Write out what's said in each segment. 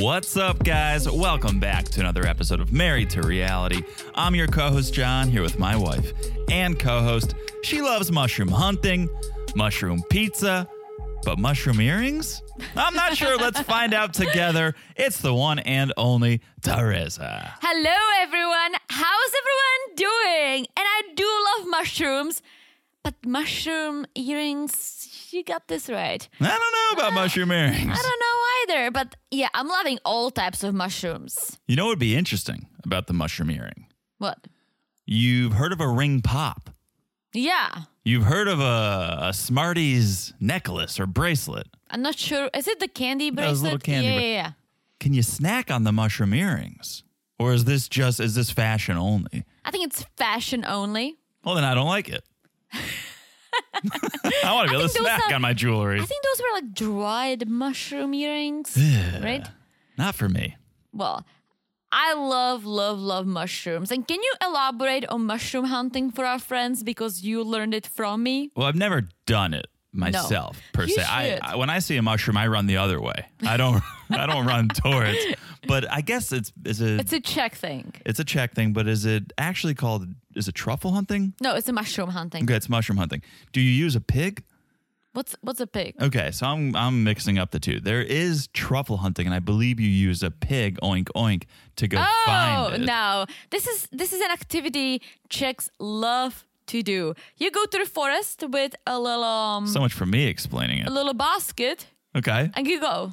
What's up, guys? Welcome back to another episode of Married to Reality. I'm your co host, John, here with my wife and co host. She loves mushroom hunting, mushroom pizza, but mushroom earrings? I'm not sure. Let's find out together. It's the one and only Teresa. Hello, everyone. How's everyone doing? And I do love mushrooms, but mushroom earrings, you got this right. I don't know about mushroom earrings. I don't know either, but yeah, I'm loving all types of mushrooms. You know what would be interesting about the mushroom earring? What? You've heard of a ring pop. Yeah. You've heard of a, a Smarties necklace or bracelet. I'm not sure. Is it the candy bracelet? Those little candy Yeah, bra- yeah, yeah. Can you snack on the mushroom earrings? Or is this just is this fashion only? I think it's fashion only. Well then I don't like it. I want to be able to snack are- on my jewelry. I think those were like dried mushroom earrings, right? Not for me. Well, I love, love, love mushrooms. And can you elaborate on mushroom hunting for our friends because you learned it from me? Well, I've never done it myself per You se. I. I when I see a mushroom, I run the other way. I don't I don't run towards. But I guess it's is it It's a check thing. it's a check thing, but is it actually called is it truffle hunting? No, it's a mushroom hunting. Okay, it's mushroom hunting. Do you use a pig? What's what's a pig? Okay, so I'm I'm mixing up the two. There is truffle hunting, and I believe you use a pig, oink oink, to go Oh find it. no! This is this is an activity chicks love to do. You go to the forest with a little um, So much for me explaining it. a little basket, Okay, and you go.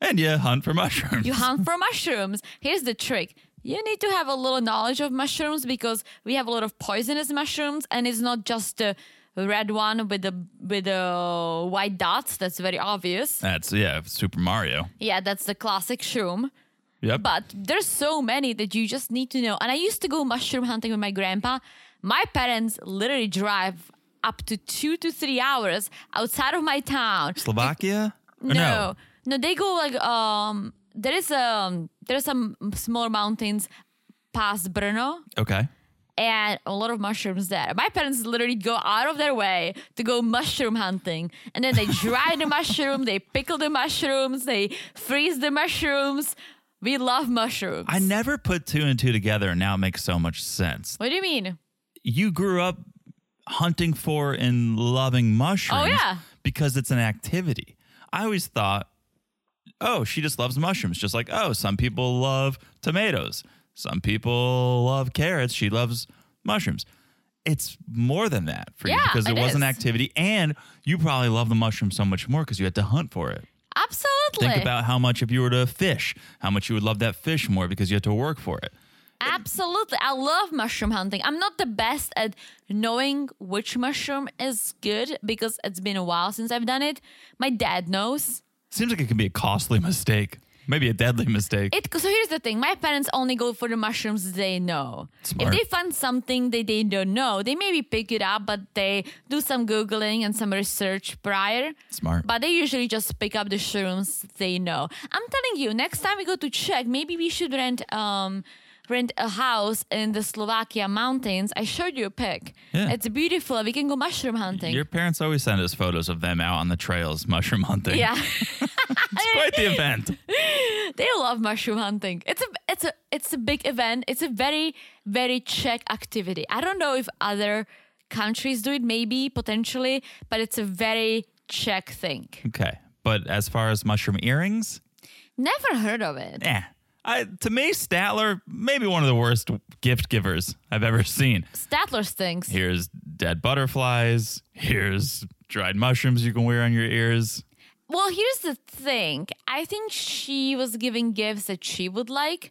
and you hunt for mushrooms. You hunt for mushrooms. Here's the trick. You need to have a little knowledge of mushrooms because we have a lot of poisonous mushrooms, and it's not just the red one with the with the white dots. That's very obvious. That's yeah, Super Mario. Yeah, that's the classic shroom. Yep. But there's so many that you just need to know. And I used to go mushroom hunting with my grandpa. My parents literally drive up to two to three hours outside of my town. Slovakia? Or No, no, they go like um. There is um. There are some small mountains past Brno Okay. and a lot of mushrooms there. My parents literally go out of their way to go mushroom hunting. And then they dry the mushroom, they pickle the mushrooms, they freeze the mushrooms. We love mushrooms. I never put two and two together, and now it makes so much sense. what do you mean? You grew up hunting for and loving mushrooms Oh, yeah. because it's an activity. I always thought, oh, she just loves mushrooms, just like, oh, some people love tomatoes, some people love carrots, she loves mushrooms. It's more than that for you because it, it was an activity, and you probably love the mushroom so much more because you had to hunt for it. Absolutely. Think about how much if you were to fish, how much you would love that fish more because you had to work for it. Absolutely. I love mushroom hunting. I'm not the best at knowing which mushroom is good because it's been a while since I've done it. My dad knows. Seems like it can be a costly mistake, maybe a deadly mistake. It so here's the thing. My parents only go for the mushrooms they know. Smart. If they find something that they don't know, they maybe pick it up, but they do some googling and some research prior. Smart. But they usually just pick up the shrooms they know. I'm telling you, next time we go to Czech, maybe we should rent um rent a house in the Slovakia mountains. I showed you a pic. Yeah. It's beautiful. We can go mushroom hunting. Your parents always send us photos of them out on the trails mushroom hunting. yeah. It's quite the event. they love mushroom hunting. It's a it's a it's a big event. It's a very very Czech activity. I don't know if other countries do it, maybe potentially, but it's a very Czech thing. Okay. But as far as mushroom earrings, Never heard of it. eh. I, to me, Statler, maybe one of the worst gift givers I've ever seen. Statler stinks. Here's dead butterflies. Here's dried mushrooms you can wear on your ears. Well, here's the thing. I think she was giving gifts that she would like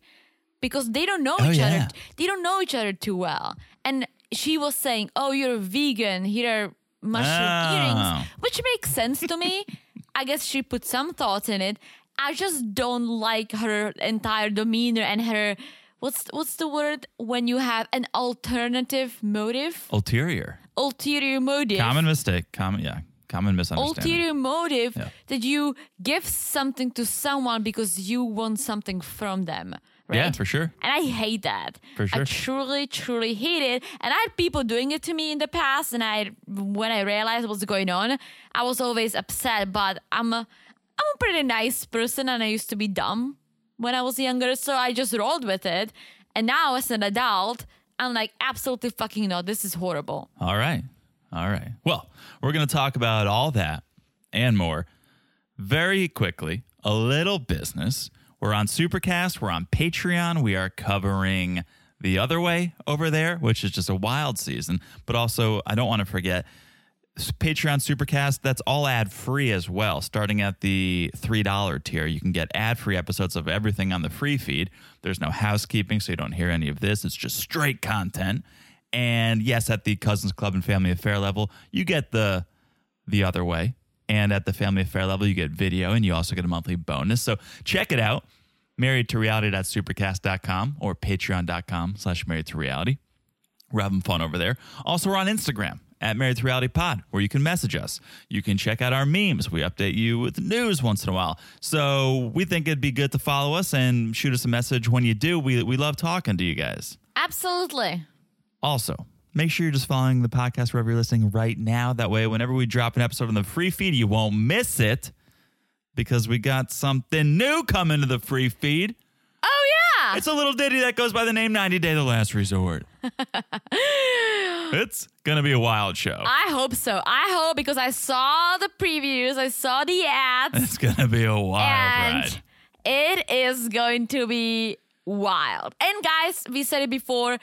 because they don't know Oh, each yeah. other. They don't know each other too well. And she was saying, "Oh, you're a vegan. Here are mushroom Oh. earrings," which makes sense to me. I guess she put some thought in it. I just don't like her entire demeanor and her what's what's the word when you have an alternative motive, Ulterior. ulterior motive Common mistake. Common, yeah. Common misunderstanding. ulterior motive Yeah. that you give something to someone because you want something from them. Right? Yeah, for sure. And I hate that. For sure. I truly, truly hate it. And I had people doing it to me in the past, and I, when I realized what's going on, I was always upset. But I'm a, I'm a pretty nice person, and I used to be dumb when I was younger, so I just rolled with it. And now, as an adult, I'm like, absolutely fucking no, this is horrible. All right. All right. Well, we're going to talk about all that and more very quickly. A little business. We're on Supercast. We're on Patreon. We are covering the other way over there, which is just a wild season. But also, I don't want to forget Patreon Supercast, that's all ad free as well. Starting at the $3 tier, you can get ad free episodes of everything on the free feed. There's no housekeeping, so you don't hear any of this. It's just straight content. And yes, at the Cousins Club and Family Affair level, you get the the other way. And at the Family Affair level, you get video and you also get a monthly bonus. So check it out. Married to reality.supercast.com or patreon.com slash married to reality. We're having fun over there. Also, we're on Instagram at Married to Reality Pod, where you can message us. You can check out our memes. We update you with news once in a while. So we think it'd be good to follow us and shoot us a message when you do. We, we love talking to you guys. Absolutely. Also, make sure you're just following the podcast wherever you're listening right now. That way, whenever we drop an episode on the free feed, you won't miss it because we got something new coming to the free feed. Oh, yeah. It's a little ditty that goes by the name 90 Day The Last Resort. it's going to be a wild show. I hope so. I hope because I saw the previews, I saw the ads, It's going to be a wild and ride. it is going to be wild. And guys, we said it before,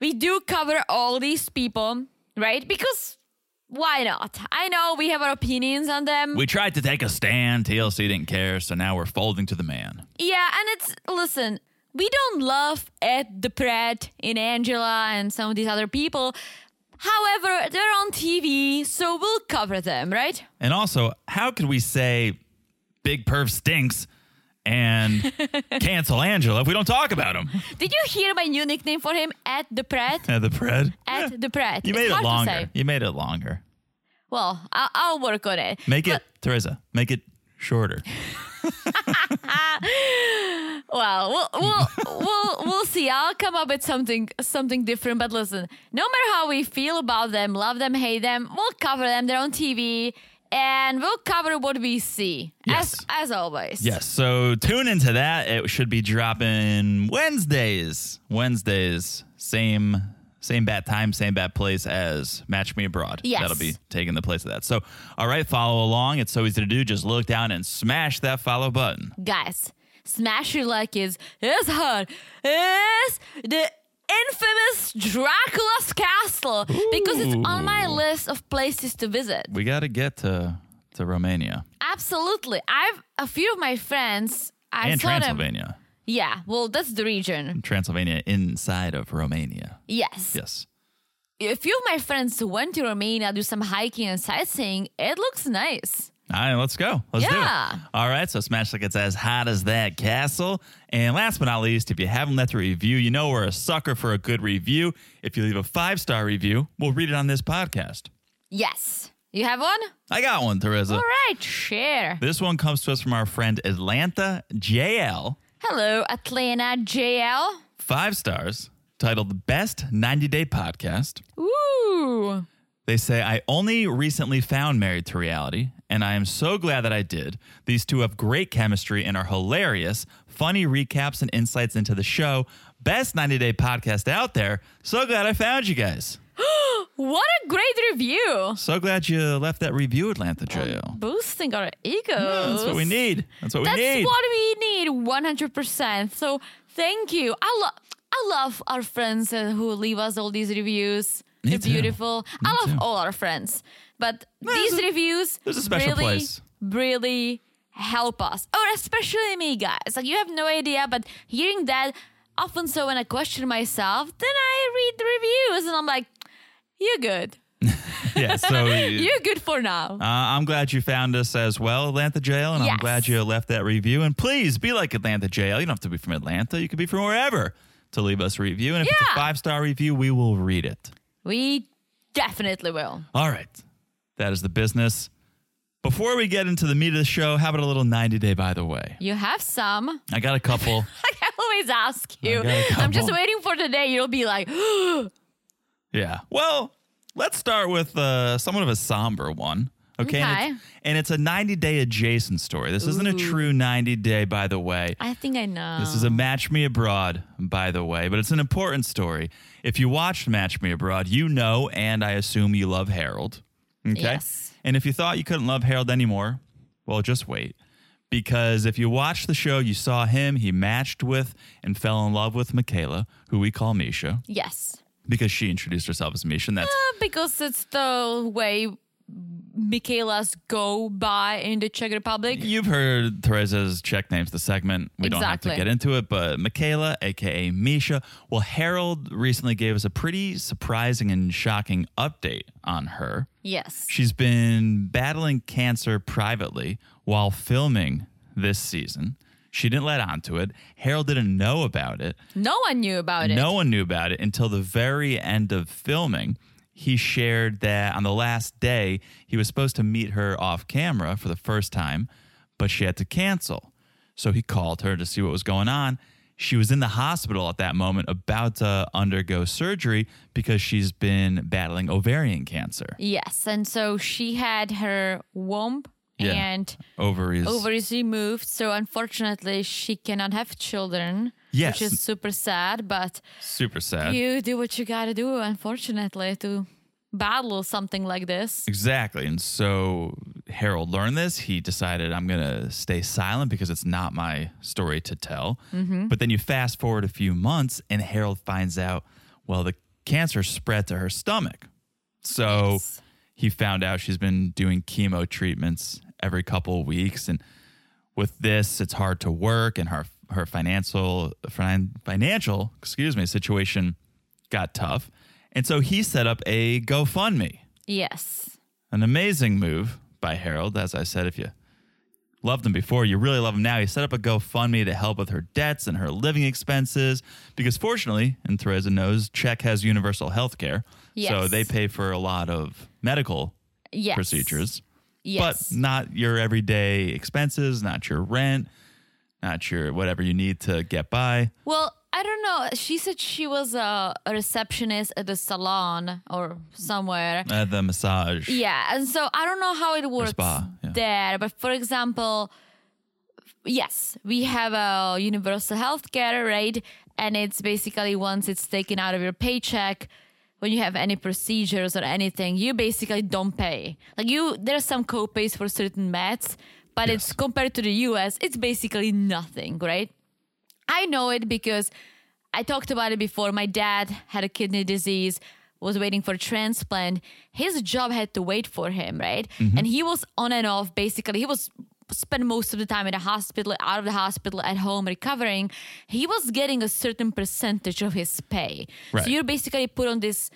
we do cover all these people, right? Because why not? I know we have our opinions on them. We tried to take a stand. TLC didn't care, so now we're folding to the man. yeah, and it's listen, we don't love Ed the Pratt in Angela and some of these other people. However, they're on TV, so we'll cover them, right? And also, how could we say Big Perv stinks and cancel Angela if we don't talk about him? Did you hear my new nickname for him? At the Pratt? Uh, the Pred? At the Pratt. You It's made it longer. You made it longer. Well, I'll, I'll work on it. Make it, Teresa, make it shorter. Well, we'll we'll, we'll we'll see. I'll come up with something something different. But listen, no matter how we feel about them, love them, hate them, we'll cover them. They're on TV, and we'll cover what we see. Yes. As as always. Yes. So tune into that. It should be dropping Wednesdays. Wednesdays. Same same bat time, same bat place as Match Me Abroad. Yes. That'll be taking the place of that. So all right, follow along. It's so easy to do. Just look down and smash that follow button. Guys, smash your like is is hard. Is the infamous Dracula's castle because it's on my list of places to visit. We gotta get to to Romania Absolutely. I've a few of my friends. I and saw them. Yeah, well, that's the region. Transylvania inside of Romania. Yes. Yes. A few of my friends went to Romania, do some hiking and sightseeing. It looks nice. All right, let's go. Let's Yeah. do it. All right, so Smash Like It's as hot as that castle. And last but not least, if you haven't left a review, you know we're a sucker for a good review. If you leave a five star review, we'll read it on this podcast. Yes. You have one? I got one, Teresa. All right, share. This one comes to us from our friend Atlanta JL. Hello, Atlanta JL. Five stars, titled the Best 90 Day Podcast. Ooh. They say, I only recently found Married to Reality, and I am so glad that I did. These two have great chemistry and are hilarious, funny recaps and insights into the show. Best 90 day podcast out there. So glad I found you guys. What a great review. So glad you left that review, Atlanta Jail. Boosting our egos. That's what we need. That's what we need. That's what we need 100%. So thank you. I love I love our friends uh, who leave us all these reviews. Me They're too. beautiful. I love too. all our friends. But there's these a- reviews a special really, place. really help us. Or especially me, guys. Like you have no idea, but hearing that often so when I question myself, then I read the reviews and I'm like, you're good. yeah, so You're good for now. Uh, I'm glad you found us as well, Atlanta Jail, and I'm glad you left that review. And please be like Atlanta Jail. You don't have to be from Atlanta. You could be from wherever to leave us a review. And if it's a five star review, we will read it. We definitely will. All right. That is the business. Before we get into the meat of the show, how about a little 90 day by the way? You have some. I got a couple. I always ask you. I'm just waiting for the day you'll be like, yeah. Well, let's start with uh, somewhat of a somber one. Okay. And, it's, and it's a 90 day adjacent story. This isn't a true 90 day, by the way. I think I know. This is a Match Me Abroad, by the way, but it's an important story. If you watched Match Me Abroad, you know, and I assume you love Harold. Okay. Yes. And if you thought you couldn't love Harold anymore, well, just wait. Because if you watched the show, you saw him, he matched with and fell in love with Michaela, who we call Misha, yes. Because she introduced herself as Misha. And that's Uh, because it's the way Michaelas go by in the Czech Republic. You've heard Teresa's Czech names, the segment. We don't have to Exactly. get into it, but Michaela, aka Misha. Well, Harold recently gave us a pretty surprising and shocking update on her. Yes. She's been battling cancer privately while filming this season. She didn't let on to it. Harold didn't know about it. No one knew about it. No one knew about it until the very end of filming. He shared that on the last day, he was supposed to meet her off camera for the first time, but she had to cancel. So he called her to see what was going on. She was in the hospital at that moment, about to undergo surgery because she's been battling ovarian cancer. Yes. And so she had her womb Yeah. and Ovaries. ovaries removed. So unfortunately, she cannot have children. Yes. Which is super sad. But Super sad. you do what you got to do, unfortunately, to battle something like this. Exactly. And so Harold learned this. He decided, I'm going to stay silent because it's not my story to tell. Mm-hmm. But then you fast forward a few months, and Harold finds out, well, the cancer spread to her stomach. So Yes. he found out she's been doing chemo treatments every couple of weeks. And with this, it's hard to work, and her, her financial, financial, excuse me, situation got tough. And so he set up a GoFundMe Yes. an amazing move by Harold. As I said, if you loved him before, you really love him now. He set up a GoFundMe to help with her debts and her living expenses because, fortunately, and Teresa knows, Czech has universal health care. So they pay for a lot of medical Yes. procedures, Yes. but not your everyday expenses, not your rent, not your whatever you need to get by. Well, I don't know. She said she was a, a receptionist at the salon or somewhere. Uh, the massage. Yeah, and so I don't know how it works spa, yeah. there, but for example, yes, we have a universal health care, right? And it's basically once it's taken out of your paycheck, when you have any procedures or anything, you basically don't pay. Like you, there's some copays for certain meds, but it's compared to the US, it's basically nothing, right? I know it because I talked about it before. My dad had a kidney disease, was waiting for a transplant. His job had to wait for him, right? Mm-hmm. And he was on and off. Basically, he was spent most of the time in the hospital, out of the hospital, at home recovering. He was getting a certain percentage of his pay. Right. So you're basically put on this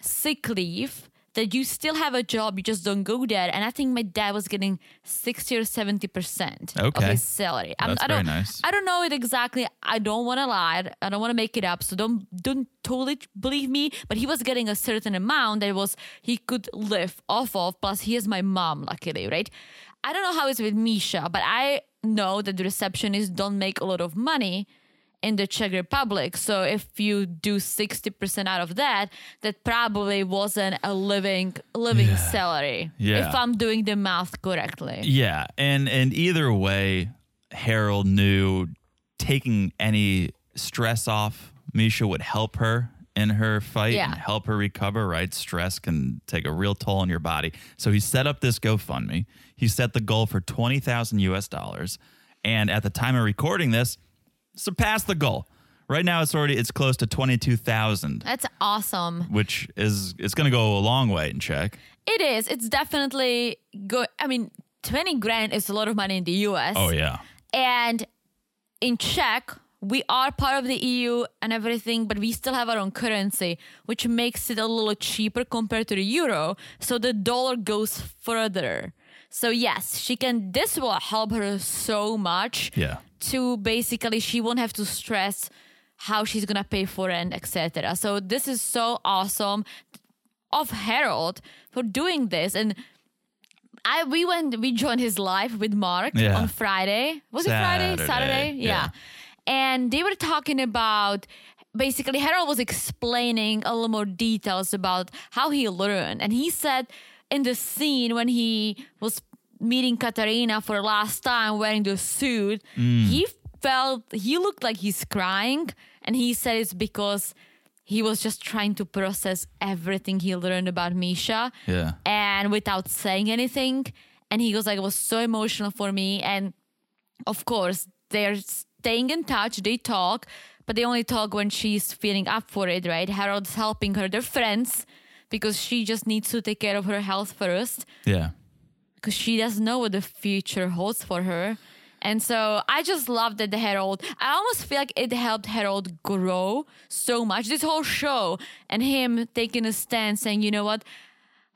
sick leave that you still have a job, you just don't go there. And I think my dad was getting 60 or 70% of his salary. That's I don't, very nice. I don't know it exactly. I don't want to lie. I don't want to make it up. So don't don't totally believe me. But he was getting a certain amount that was he could live off of. Plus, he is my mom, luckily, right? I don't know how it's with Misha, but I know that the receptionists don't make a lot of money in the Czech Republic. So if you do 60% out of that, that probably wasn't a living living Yeah. salary. Yeah. If I'm doing the math correctly. Yeah, and and either way, Harold knew taking any stress off Misha would help her in her fight Yeah. and help her recover, right? Stress can take a real toll on your body. So he set up this GoFundMe. He set the goal for 20,000 US dollars. And at the time of recording this, surpassed the goal. Right now it's already it's close to 22,000, That's awesome. which is it's going to go a long way in Czech. It is. It's definitely good. I mean, 20 grand is a lot of money in the US. Oh yeah. And in Czech, we are part of the EU and everything, but we still have our own currency, which makes it a little cheaper compared to the euro. So the dollar goes further. So yes, she can. This will help her so much. Yeah. To basically, she won't have to stress how she's gonna pay for rent, etc. So this is so awesome of Harold for doing this and. I we went we joined his live with Mark Yeah. on Friday. Was it Friday? Saturday, Saturday? yeah. Yeah. And they were talking about basically Harold was explaining a little more details about how he learned. And he said in the scene when he was meeting Katarina for the last time wearing the suit, Mm. he felt he looked like he's crying. And he said it's because he was just trying to process everything he learned about Misha Yeah. and without saying anything. And he goes like, it was so emotional for me. And of course, they're staying in touch. They talk, but they only talk when she's feeling up for it, right? Harold's helping her. They're friends because she just needs to take care of her health first Yeah. because she doesn't know what the future holds for her. And so I just love that the Harold, I almost feel like it helped Harold grow so much. This whole show and him taking a stand saying, you know what?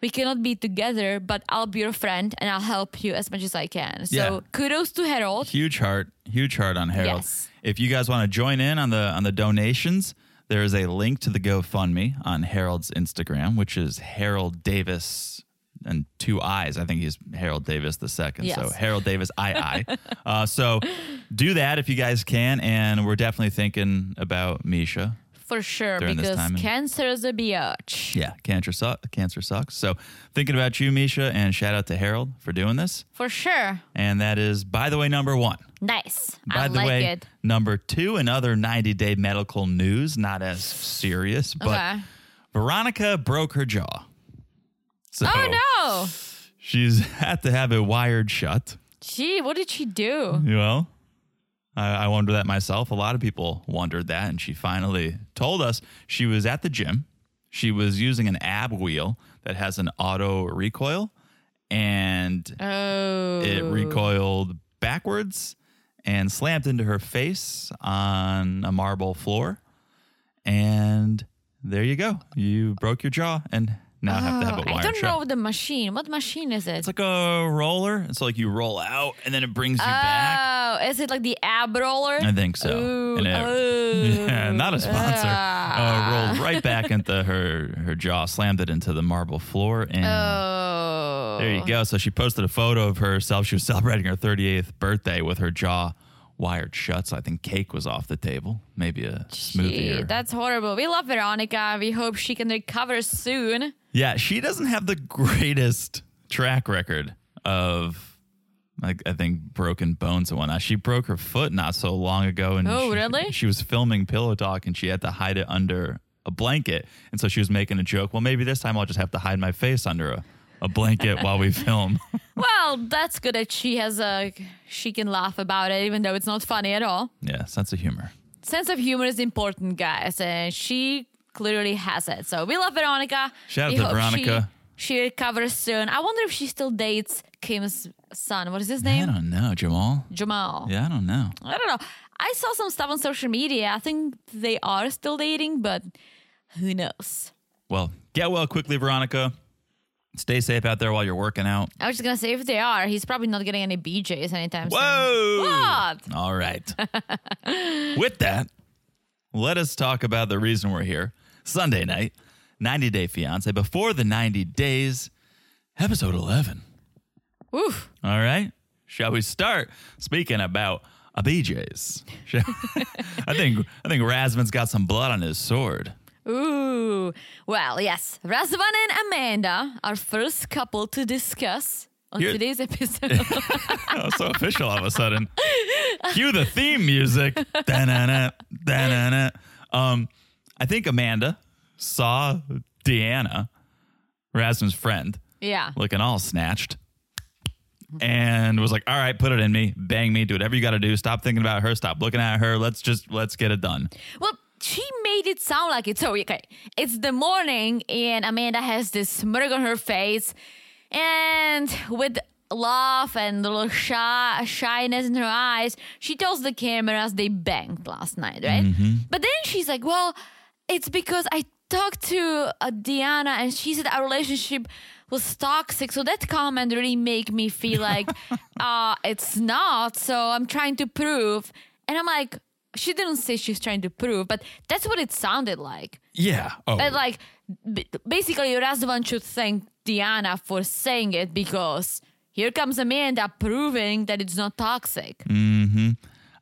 We cannot be together, but I'll be your friend and I'll help you as much as I can. So Yeah. kudos to Harold. huge heart huge heart on harold Yes. if you guys want to join in on the on the donations there is a link to the gofundme on harold's instagram which is harold davis and two eyes i think he's harold davis the second so harold davis i i uh, so do that if you guys can and we're definitely thinking about misha For sure, During this because time and- cancer is a bitch. yeah cancer, su- cancer sucks so thinking about you misha and shout out to harold for doing this For sure. and that is by the way number one Nice. By I the like way, it. number two, another 90 day medical news, not as serious, but Okay. Veronica broke her jaw. So Oh no. she's had to have it wired shut. Gee, what did she do? Well, I, I wonder that myself. A lot of people wondered that. And she finally told us she was at the gym. She was using an ab wheel that has an auto recoil and Oh. it recoiled backwards and slammed into her face on a marble floor. And there you go. You broke your jaw and now have to have Oh, I don't know the machine. What machine is it? It's like a roller. It's like you roll out and then it brings you back. Oh, is it like the ab roller? I think so. Ooh, And it- oh. yeah, not a sponsor. Ah. Uh, rolled right back into her her jaw, slammed it into the marble floor, and Oh. there you go. So she posted a photo of herself. She was celebrating her 38th birthday with her jaw wired shut. So I think cake was off the table. Maybe a smoothie. Gee, Or, that's horrible. We love Veronica. We hope she can recover soon. yeah, she doesn't have the greatest track record of. Like I think broken bones and whatnot. She broke her foot not so long ago, and Oh, she, really? She was filming Pillow Talk, and she had to hide it under a blanket, and so she was making a joke. Well, maybe this time I'll just have to hide my face under a, a blanket while we film. Well, that's good that she has a she can laugh about it, even though it's not funny at all. yeah, sense of humor. Sense of humor is important, guys, and she clearly has it. So we love Veronica. Shout out We to hope Veronica. She, she recovers soon. I wonder if she still dates Kim's son. What is his name? I don't know, Jamal. Jamal. Yeah, I don't know. I don't know. I saw some stuff on social media. I think they are still dating, but who knows? Well, get well quickly, Veronica. Stay safe out there while you're working out. I was just gonna say if they are, he's probably not getting any BJs anytime soon. Whoa! What? All right. With that, let us talk about the reason we're here. Sunday night, 90 Day Fiance. Before the 90 days, episode 11. Oof. All right. Shall we start speaking about a BJ's? I think I think Rasmus got some blood on his sword. Ooh. Well, yes. Razvan and Amanda, our first couple to discuss on Here- today's episode. Oh, so official all of a sudden. Cue the theme music. Da-na-na, da-na-na. Um, I think Amanda saw Deanna, Rasmus's friend, Yeah. looking all snatched, and was like, "All right, put it in me, bang me, do whatever you got to do. Stop thinking about her. Stop looking at her. Let's just let's get it done." Well, she made it sound like it's so okay. It's the morning, and Amanda has this smirk on her face, and with love and a little shy, shyness in her eyes, she tells the cameras they banged last night, right? But then she's like, "Well, it's because I talked to uh, Diana, and she said our relationship." Was toxic, so that comment really make me feel like uh, it's not. So I'm trying to prove, and I'm like, she didn't say she's trying to prove, but that's what it sounded like. Yeah. Oh, But like, b- basically, Razvan should thank Diana for saying it because here comes Amanda proving that it's not toxic. Mm-hmm.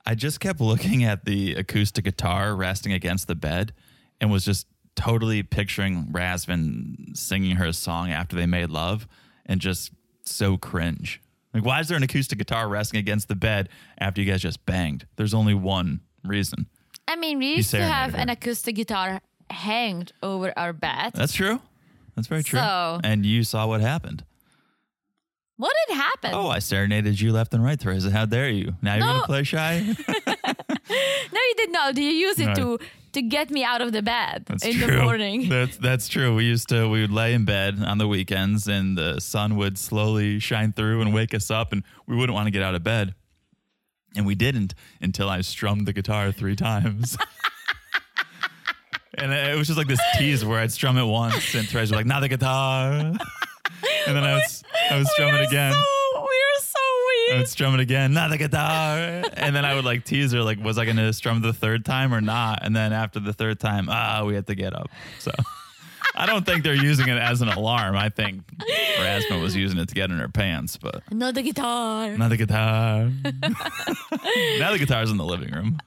I just kept looking at the acoustic guitar resting against the bed and was just totally picturing Razvan singing her a song after they made love and just so cringe. Like, why is there an acoustic guitar resting against the bed after you guys just banged? There's only one reason. I mean, we used to have her. an acoustic guitar hanged over our bed. That's true. That's very true. So- and you saw what happened. what had happened? Oh, I serenaded you left and right, Teresa. How dare you? Now you're No. to play shy? No, you did not. Do You use it No. to to get me out of the bed That's in true. the morning. That's that's true. We used to we would lay in bed on the weekends and the sun would slowly shine through and wake us up and we wouldn't want to get out of bed. And we didn't until I strummed the guitar three times. and it was just like this tease where I'd strum it once and Teresa was like, not the guitar. and then I was I was strumming we again. So, we were so I would strum it again, not the guitar. And then I would like tease her, like, was I going to strum the third time or not? And then after the third time, ah, we had to get up. So I don't think they're using it as an alarm. I think Razvan was using it to get in her pants, but Not the guitar. not the guitar. now the guitar's in the living room.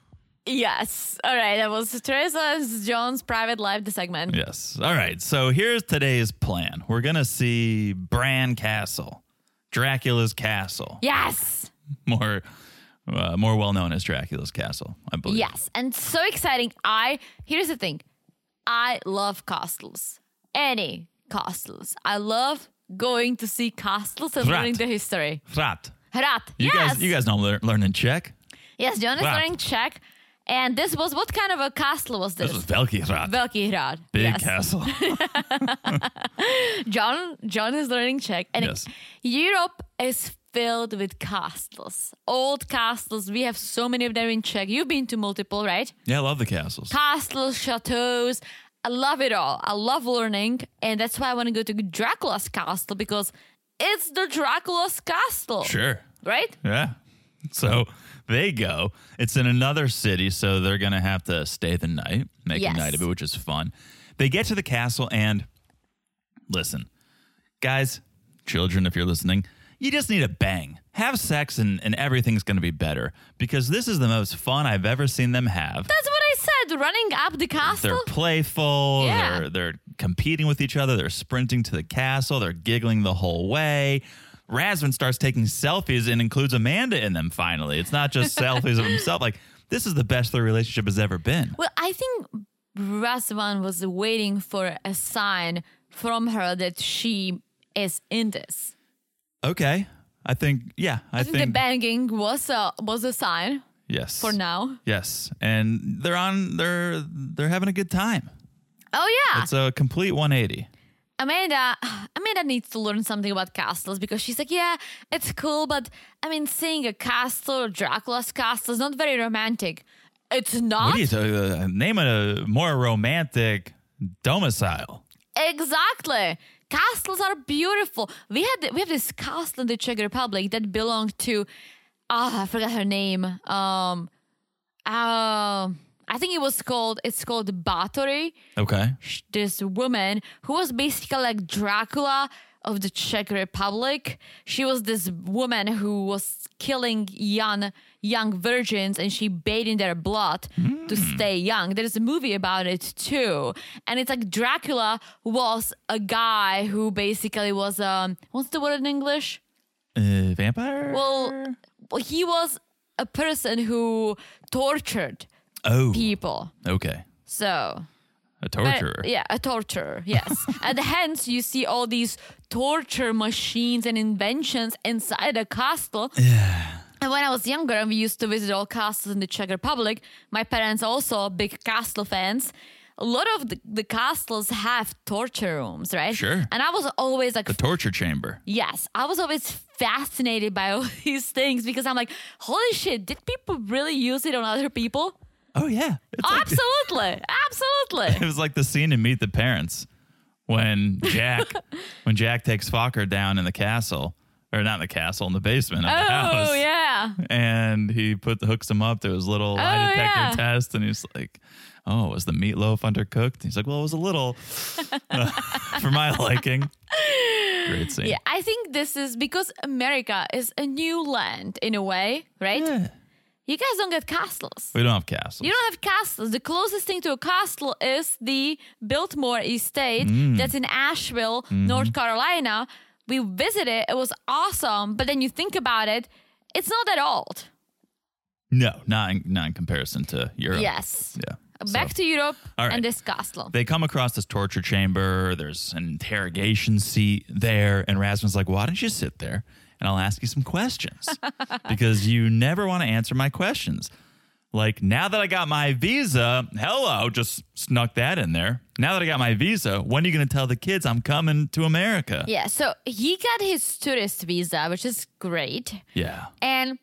Yes. All right. That was Teresa's John's private life, the segment. Yes. All right. So here's today's plan. We're going to see Bran Castle, Dracula's castle, Yes. more uh, more well known as Dracula's castle, I believe. Yes. And so exciting. I, here's the thing I love castles, any castles. I love going to see castles and Rat. learning the history. Rat. Hrad. You yes. guys, you guys don't learn, learn in Czech. yes, John is Rat. learning Czech. And this was, what kind of a castle was this? This was Velki Rat. Velký hrad. Big yes. castle. John John is learning Czech, and Yes. Europe is filled with castles, old castles. We have so many of them in Czech. You've been to multiple, right? yeah, I love the castles. Castles, chateaus. I love it all. I love learning, and that's why I want to go to Dracula's castle because it's the Dracula's castle, Sure. right? Yeah. So they go. It's in another city, so they're going to have to stay the night, make Yes. a night of it, which is fun. They get to the castle, and listen, guys, children, if you're listening, you just need a bang. Have sex, and, and everything's going to be better because this is the most fun I've ever seen them have. That's what Said. Running up the castle. They're playful. Yeah. They're they're competing with each other. They're sprinting to the castle. They're giggling the whole way. Razvan starts taking selfies and includes Amanda in them. Finally, it's not just selfies of himself. Like this is the best their relationship has ever been. Well, I think Razvan was waiting for a sign from her that she is in this. Okay, I think yeah, I, I think, the banging was a was a sign yes for now. Yes, and they're on. They're they're having a good time. Oh yeah, It's a complete 180. Amanda. Amanda needs to learn something about castles because she's like, yeah, it's cool, but I mean, seeing a castle, Dracula's castle, is not very romantic. It's not What you uh, name a more romantic domicile? exactly. Castles are beautiful. We had we have this castle in the Czech Republic that belonged to, ah, I forgot her name. Um, um, I think it was called. It's called Bathory. Okay. this woman who was basically like Dracula of the Czech Republic. She was this woman who was killing young young virgins and she bathed in their blood to stay young. There's a movie about it too. And it's like Dracula was a guy who basically was um what's the word in English? Uh, vampire? Well he was a person who tortured oh. people. Okay. So A But- torturer. yeah, a torturer. Yes, and hence you see all these torture machines and inventions inside a castle. Yeah. And when I was younger and we used to visit all castles in the Czech Republic, my parents also are big castle fans. A lot of the, the castles have torture rooms, right? Sure. And I was always like, The torture chamber. yes, I was always fascinated by all these things because I'm like, holy shit, did people really use it on other people? Oh yeah. Like- Absolutely, absolutely. it was like the scene in Meet the Parents when Jack when Jack takes Focker down in the castle. Or not in the castle, in the basement of the oh, house. Oh yeah. And he put hooks him up to his little lie Oh, detector yeah. test, and he's like, "Oh, was the meatloaf undercooked?" He's like, "Well, it was a little, for my liking." Great scene. Yeah, I think this is because America is a new land in a way, right? Yeah. You guys don't get castles. We don't have castles. You don't have castles. The closest thing to a castle is the Biltmore Estate Mm. that's in Asheville, Mm-hmm. North Carolina. We visited. It was awesome. But then you think about it, it's not that old. no, not in, not in comparison to Europe. Yes. Yeah. Back So- to Europe right. and this castle. they come across this torture chamber. There's an interrogation seat there, and Rasmus's like, "Why don't you sit there and I'll ask you some questions because you never want to answer my questions." Like now that I got my visa, hello, just snuck that in there. Now that I got my visa, when are you going to tell the kids I'm coming to America? yeah, so he got his tourist visa, which is great. Yeah. And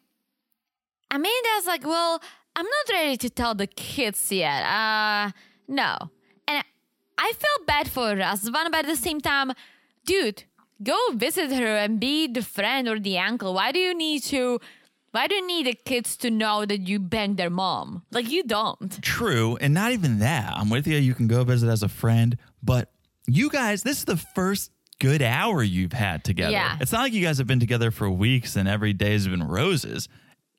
Amanda's like, well, I'm not ready to tell the kids yet. Uh, no. And I felt bad for Razvan, but at the same time, dude, go visit her and be the friend or the uncle. Why do you need to? Why do you need the kids to know that you banged their mom? Like you don't. True, and not even that. I'm with you. You can go visit as a friend, but you guys, this is the first good hour you've had together. Yeah. It's not like you guys have been together for weeks and every day has been roses.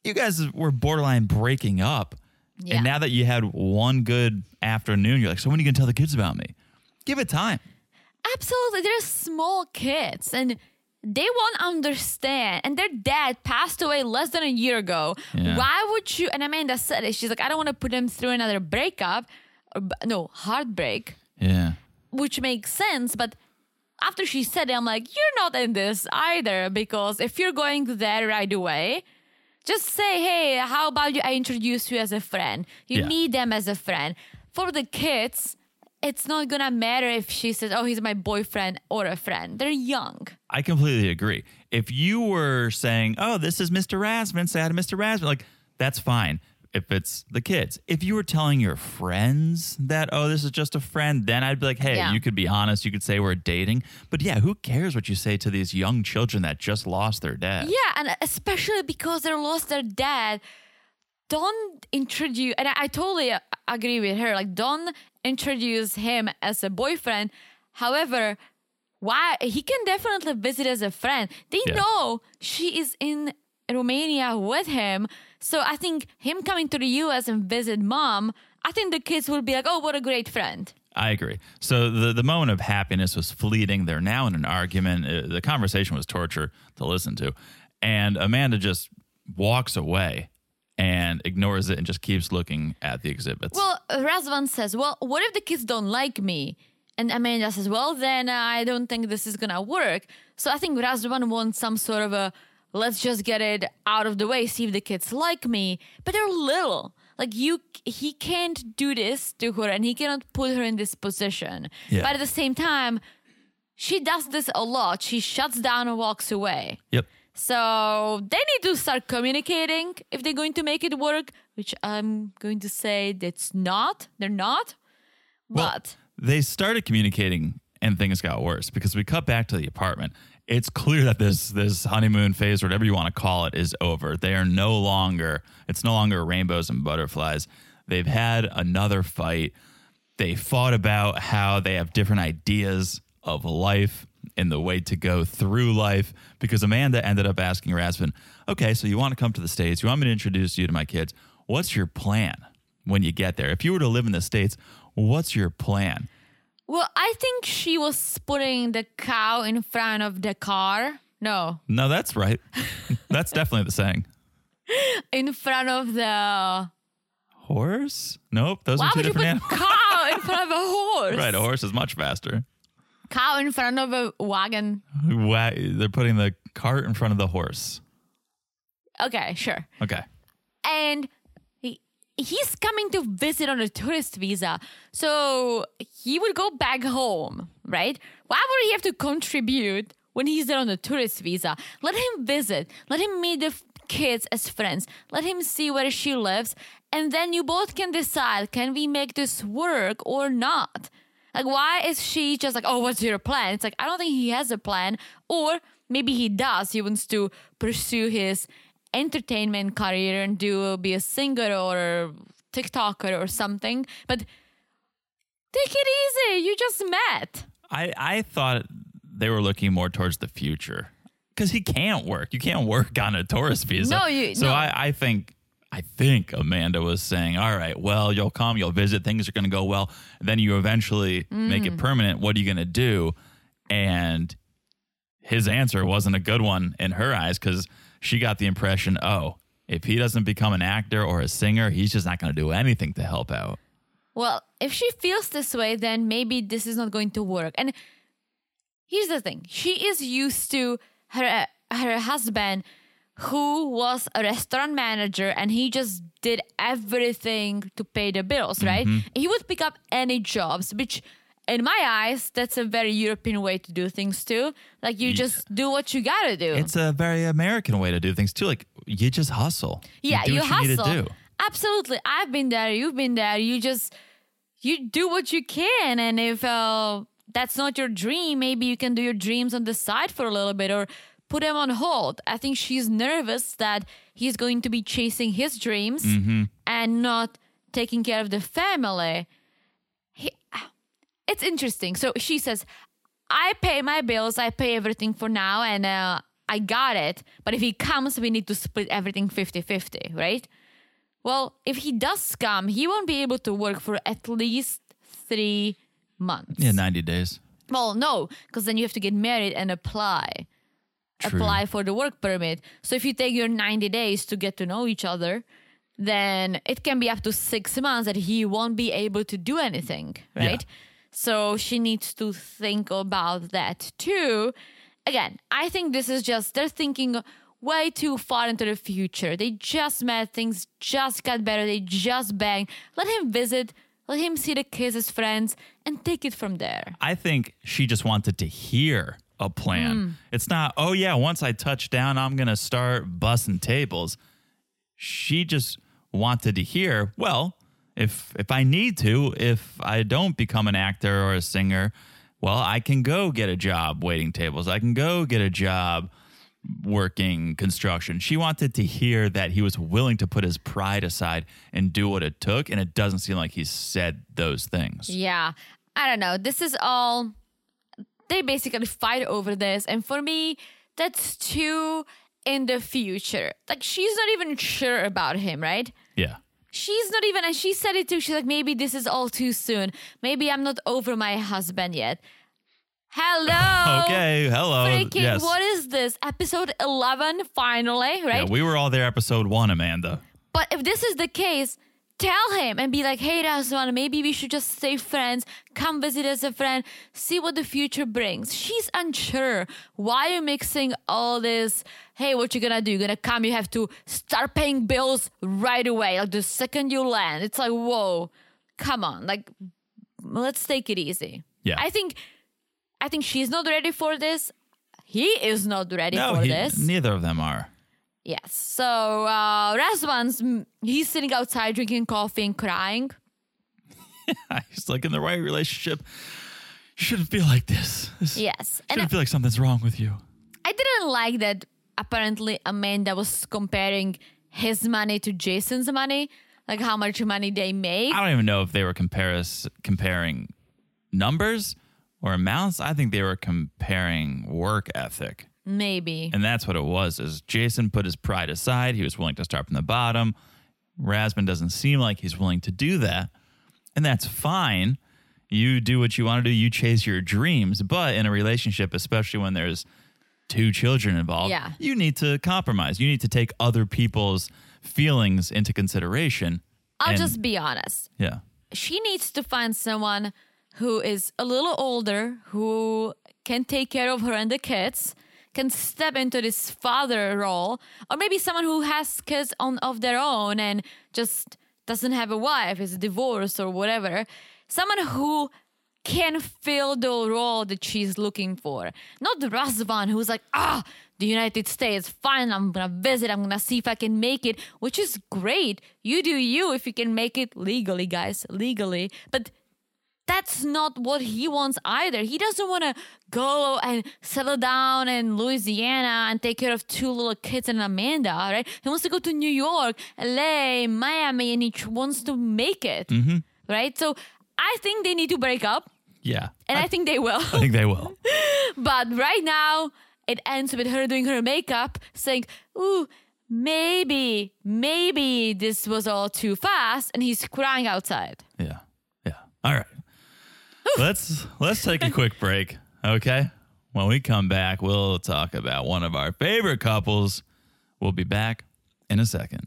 You guys were borderline breaking up. Yeah. And now that you had one good afternoon, you're like, so when are you going to tell the kids about me? Give it time. Absolutely. They're small kids and they won't understand. And their dad passed away less than a year ago. Yeah. Why would you? And Amanda said it. She's like, I don't want to put them through another breakup, or, no, heartbreak, Yeah. which makes sense. But after she said it, I'm like, you're not in this either because if you're going there right away, just say, hey, how about you? I introduce you as a friend. You Yeah. need them as a friend. For the kids, it's not gonna matter if she says, oh, he's my boyfriend or a friend. They're young. I completely agree. If you were saying, "Oh, this is Mr. Rasmus," say hi to Mr. Rasmus, like that's fine. If it's the kids, if you were telling your friends that, "Oh, this is just a friend," then I'd be like, "Hey, Yeah. you could be honest. You could say we're dating." But yeah, who cares what you say to these young children that just lost their dad? Yeah, and especially because they lost their dad. Don't introduce, and I, I totally agree with her. Like, don't introduce him as a boyfriend. However, why he can definitely visit as a friend. They Yeah. know she is in Romania with him, so I think him coming to the U.S. and visit mom. I think the kids will be like, "Oh, what a great friend." I agree. So the the moment of happiness was fleeting. They're now in an argument. Uh, the conversation was torture to listen to, and Amanda just walks away and ignores it and just keeps looking at the exhibits. Well, Razvan says, Well, what if the kids don't like me? And Amanda says, Well, then I don't think this is gonna work. So I think Razvan wants some sort of a let's just get it out of the way, see if the kids like me. But they're little. Like you he can't do this to her and he cannot put her in this position. Yeah. But at the same time, she does this a lot. She shuts down and walks away. yep. So they need to start communicating if they're going to make it work, which I'm going to say that's not. They're not. Well, But they started communicating and things got worse because we cut back to the apartment. It's clear that this this honeymoon phase, whatever you want to call it, is over. They are no longer it's no longer rainbows and butterflies. They've had another fight. They fought about how they have different ideas of life and the way to go through life because Amanda ended up asking Rasmus, okay, so you want to come to the States. You want me to introduce you to my kids. What's your plan when you get there? If you were to live in the States, what's your plan? Well, I think she was putting the cow in front of the car. No, No, that's right. that's definitely the saying. in front of the. Horse? Nope, those Why are two would you put different animals. cow in front of a horse. Right, a horse is much faster. Cow in front of a wagon. Wha- They're putting the cart in front of the horse. Okay, sure. Okay. and he's coming to visit on a tourist visa so he would go back home right? Why would he have to contribute when he's there on a tourist visa? Let him visit. Let him meet the kids as friends. Let him see where she lives. And then you both can decide can we make this work or not? Like why is she just like oh what's your plan? It's like i don't think he has a plan. Or maybe he does. He wants to pursue his entertainment career and do be a singer or TikToker or something. But take it easy. You just met. I, I thought they were looking more towards the future because he can't work. You can't work on a tourist visa. No, you- So no. I, I think I think Amanda was saying, all right, well, you'll come, you'll visit, things are going to go well. Then you eventually make Mm. it permanent. What are you going to do? And his answer wasn't a good one in her eyes because she got the impression, oh, if he doesn't become an actor or a singer, he's just not going to do anything to help out. Well, if she feels this way, then maybe this is not going to work. And here's the thing she is used to her her husband who was a restaurant manager and he just did everything to pay the bills right mm-hmm. he would pick up any jobs which in my eyes that's a very european way to do things too. Like you just do what you gotta do. It's a very American way to do things too. Like you just hustle. yeah you, hustle You do. absolutely. I've been there you've been there. You just you do what you can. And if uh, that's not your dream maybe you can do your dreams on the side for a little bit or put them on hold. I think she's nervous that he's going to be chasing his dreams Mm-hmm. and not taking care of the family it's interesting so she says i pay my bills i pay everything for now and uh, i got it but if he comes we need to split everything 50-50 right well, if he does come, he won't be able to work for at least three months. Yeah, ninety days. Well, no, because then you have to get married and apply. True. Apply for the work permit. So if you take your 90 days to get to know each other, then it can be up to six months that he won't be able to do anything, right? So she needs to think about that too. Again, I think this is just, they're thinking way too far into the future. They just met, things just got better, they just banged. Let him visit, let him see the kids as friends, and take it from there. I think she just wanted to hear a plan. Hmm. It's not, oh yeah, once I touch down, I'm gonna start bussing tables. She just wanted to hear, well, if if I need to, if I don't become an actor or a singer, well, I can go get a job waiting tables. I can go get a job working construction. She wanted to hear that he was willing to put his pride aside and do what it took, and it doesn't seem like he said those things. Yeah, I don't know. This is all they basically fight over this, and for me, that's too in the future. Like she's not even sure about him, right? Yeah. She's not even, and she said it too. She's like, maybe this is all too soon. Maybe I'm not over my husband yet. Hello. Okay, hello. Freaking, yes. what is this? Episode 11, finally, right? Yeah, we were all there episode one, Amanda. But if this is the case, tell him and be like, hey, Razvan, maybe we should just stay friends, come visit as a friend, see what the future brings. She's unsure. Why are you mixing all this? Hey, what you gonna do? You're gonna come, you have to start paying bills right away. Like the second you land. It's like, whoa, come on. Like, let's take it easy. Yeah. I think I think she's not ready for this. He is not ready No, for he- this. neither of them are. Yes. So uh, Razvan's he's sitting outside drinking coffee and crying. He's like in the right relationship. You shouldn't feel like this. this Yes. And Shouldn't feel like something's wrong with you. I didn't like that apparently Amanda was comparing his money to Jason's money, like how much money they make. I don't even know if they were comparis- comparing numbers or amounts. I think they were comparing work ethic. Maybe. And that's what it was. Is Jason put his pride aside. He was willing to start from the bottom. Razvan doesn't seem like he's willing to do that. And that's fine. You do what you want to do. You chase your dreams. But in a relationship, especially when there's two children involved, Yeah. you need to compromise. You need to take other people's feelings into consideration. I'll And- just be honest. yeah. she needs to find someone who is a little older, who can take care of her and the kids, can step into this father role, or maybe someone who has kids on of their own and just doesn't have a wife, is divorced or whatever. Someone who can fill the role that she's looking for. Not the Razvan who's like, ah, the United States, fine, I'm gonna visit, I'm gonna see if I can make it, which is great. You do you if you can make it legally, guys, legally. But that's not what he wants either. He doesn't want to go and settle down in Louisiana and take care of two little kids and Amanda, right? He wants to go to New York, LA, Miami, and he wants to make it, mm-hmm. right? So I think they need to break up, Yeah. and I, think they will. I think they will. but right now, it ends with her doing her makeup, saying, Ooh, maybe, maybe this was all too fast, and he's crying outside. Yeah. Yeah. All right. Let's let's take a quick break, okay? When we come back, we'll talk about one of our favorite couples. We'll be back in a second.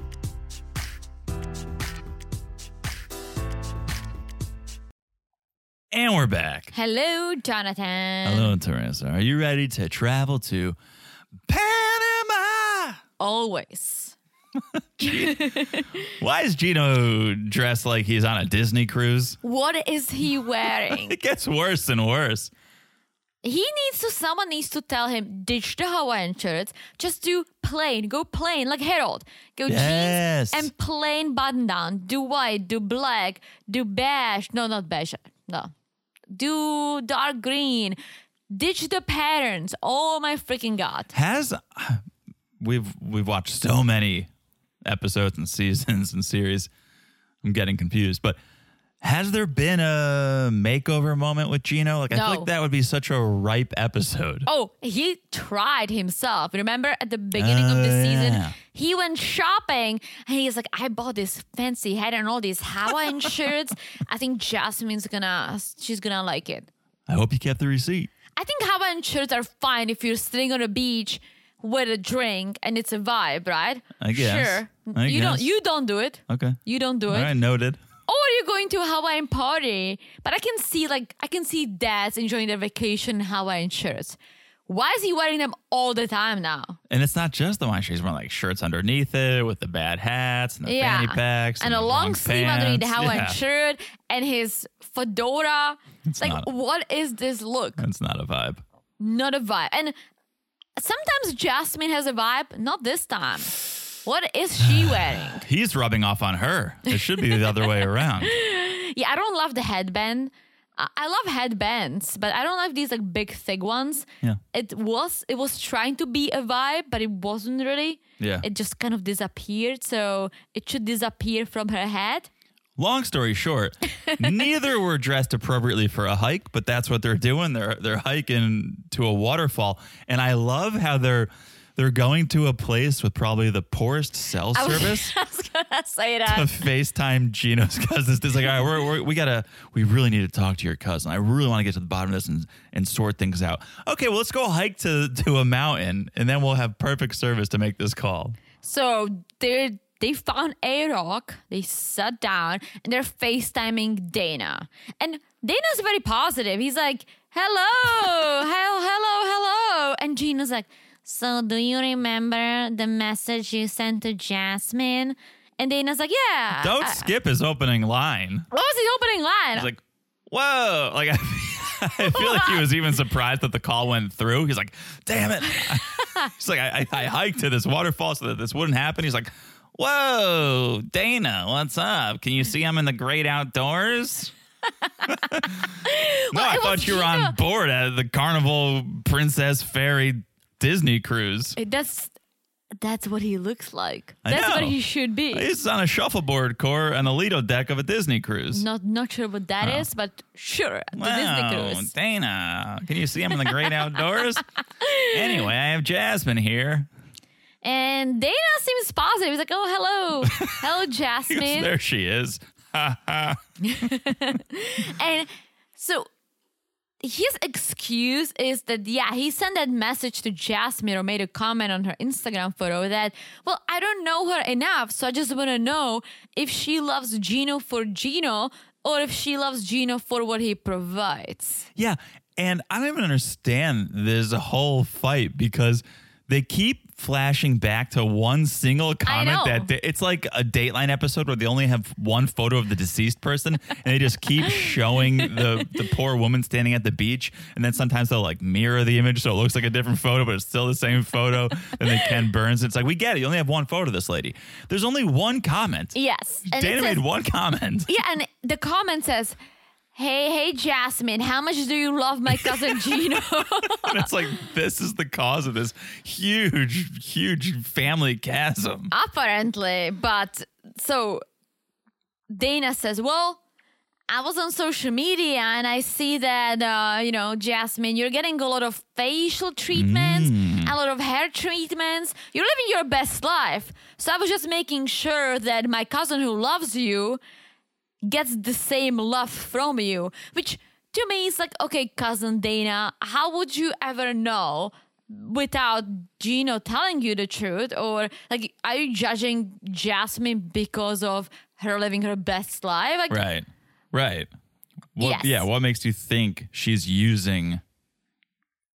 And we're back. Hello, Jonathan. Hello, Teresa. Are you ready to travel to Panama? Always. Why is Gino dressed like he's on a Disney cruise? What is he wearing? It gets worse and worse. he needs to, someone needs to tell him, ditch the Hawaiian shirts, just do plain, go plain, like Harold. Go Yes. jeans and plain button down. Do white, do black, do beige. No, not beige. No. Do dark green. Ditch the patterns. Oh my freaking God. Has we've we've watched so many episodes and seasons and series. I'm getting confused, but has there been a makeover moment with Gino? Like I feel like that would be such a ripe episode. Oh, he tried himself. Remember at the beginning of the Oh, season, he went shopping and he's like, I bought this fancy hat and all these Hawaiian shirts. I think Jasmine's gonna, she's gonna like it. I hope you kept the receipt. I think Hawaiian shirts are fine if you're sitting on a beach with a drink and it's a vibe, right? I guess. Sure. I you don't. You don't do it. Okay. You don't do All it. right, noted. Oh, or you're going to a Hawaiian party. But I can see like I can see dads enjoying their vacation in Hawaiian shirts. Why is he wearing them all the time now? And it's not just the wine. She's wearing like shirts underneath it with the bad hats and the yeah. fanny packs and, a the long sleeve underneath the pants. Hawaiian Yeah. shirt and his fedora. It's like, not- what is this look? It's not a vibe. Not a vibe. And sometimes Jasmine has a vibe. Not this time. What is she wearing? He's rubbing off on her. It should be the other way around. Yeah, I don't love the headband. I love headbands, but I don't like these like big thick ones. Yeah. It was it was trying to be a vibe, but it wasn't really. Yeah. It just kind of disappeared, so it should disappear from her head. Long story short, neither were dressed appropriately for a hike, but that's what they're doing. They're they're hiking to a waterfall, and I love how they're they're going to a place with probably the poorest cell I was- service. I was gonna say to that. FaceTime Gino's cousins. It's like, all right, we're, we're, we gotta, we really need to talk to your cousin. I really want to get to the bottom of this and, and sort things out. Okay, well, let's go hike to to a mountain, and then we'll have perfect service to make this call. So they they found a rock. They sat down and they're FaceTiming Dana. And Dana's very positive. He's like, "Hello, hello, hello, hello." And Gino's like, "So do you remember the message you sent to Jasmine?" And Dana's like, "Yeah." Don't I- skip his opening line. what was his opening line? It's like, whoa, like I feel like he was even surprised that the call went through. He's like, damn it. He's like, I, I, I hiked to this waterfall so that this wouldn't happen. He's like, whoa, Dana, what's up? Can you see I'm in the great outdoors? no, I thought you were on board at the Carnival Princess Fairy Disney cruise. That's that's what he looks like. I That's what know. he should be. He's on a shuffleboard core and a Lido deck of a Disney cruise. Not not sure what that oh. is, but sure, the Disney cruise. Dana, can you see I'm in the great outdoors? anyway, I have Jasmine here. And Dana seems positive. He's like, "Oh, hello, hello, Jasmine." there she is. And so his excuse is that yeah, he sent that message to Jasmine or made a comment on her Instagram photo that, well, I don't know her enough, so I just want to know if she loves Gino for Gino or if she loves Gino for what he provides. Yeah, and I don't even understand this whole fight because they keep flashing back to one single comment that they, it's like a Dateline episode where they only have one photo of the deceased person and they just keep showing the the poor woman standing at the beach and then sometimes they'll like mirror the image so it looks like a different photo but it's still the same photo and then Ken Burns it's like we get it. You only have one photo of this lady. There's only one comment. Yes. And Dana says- made one comment. Yeah, and the comment says, Hey, hey, Jasmine, how much do you love my cousin Gino? And it's like this is the cause of this huge, huge family chasm. Apparently, but so Dana says, Well, I was on social media and I see that, uh, you know, Jasmine, you're getting a lot of facial treatments, a lot of hair treatments. You're living your best life. So I was just making sure that my cousin who loves you gets the same love from you, which to me is like, okay, cousin Dana, how would you ever know without Gino telling you the truth? Or like, are you judging Jasmine because of her living her best life? Like, Right, right. What, Yes. Yeah. What makes you think she's using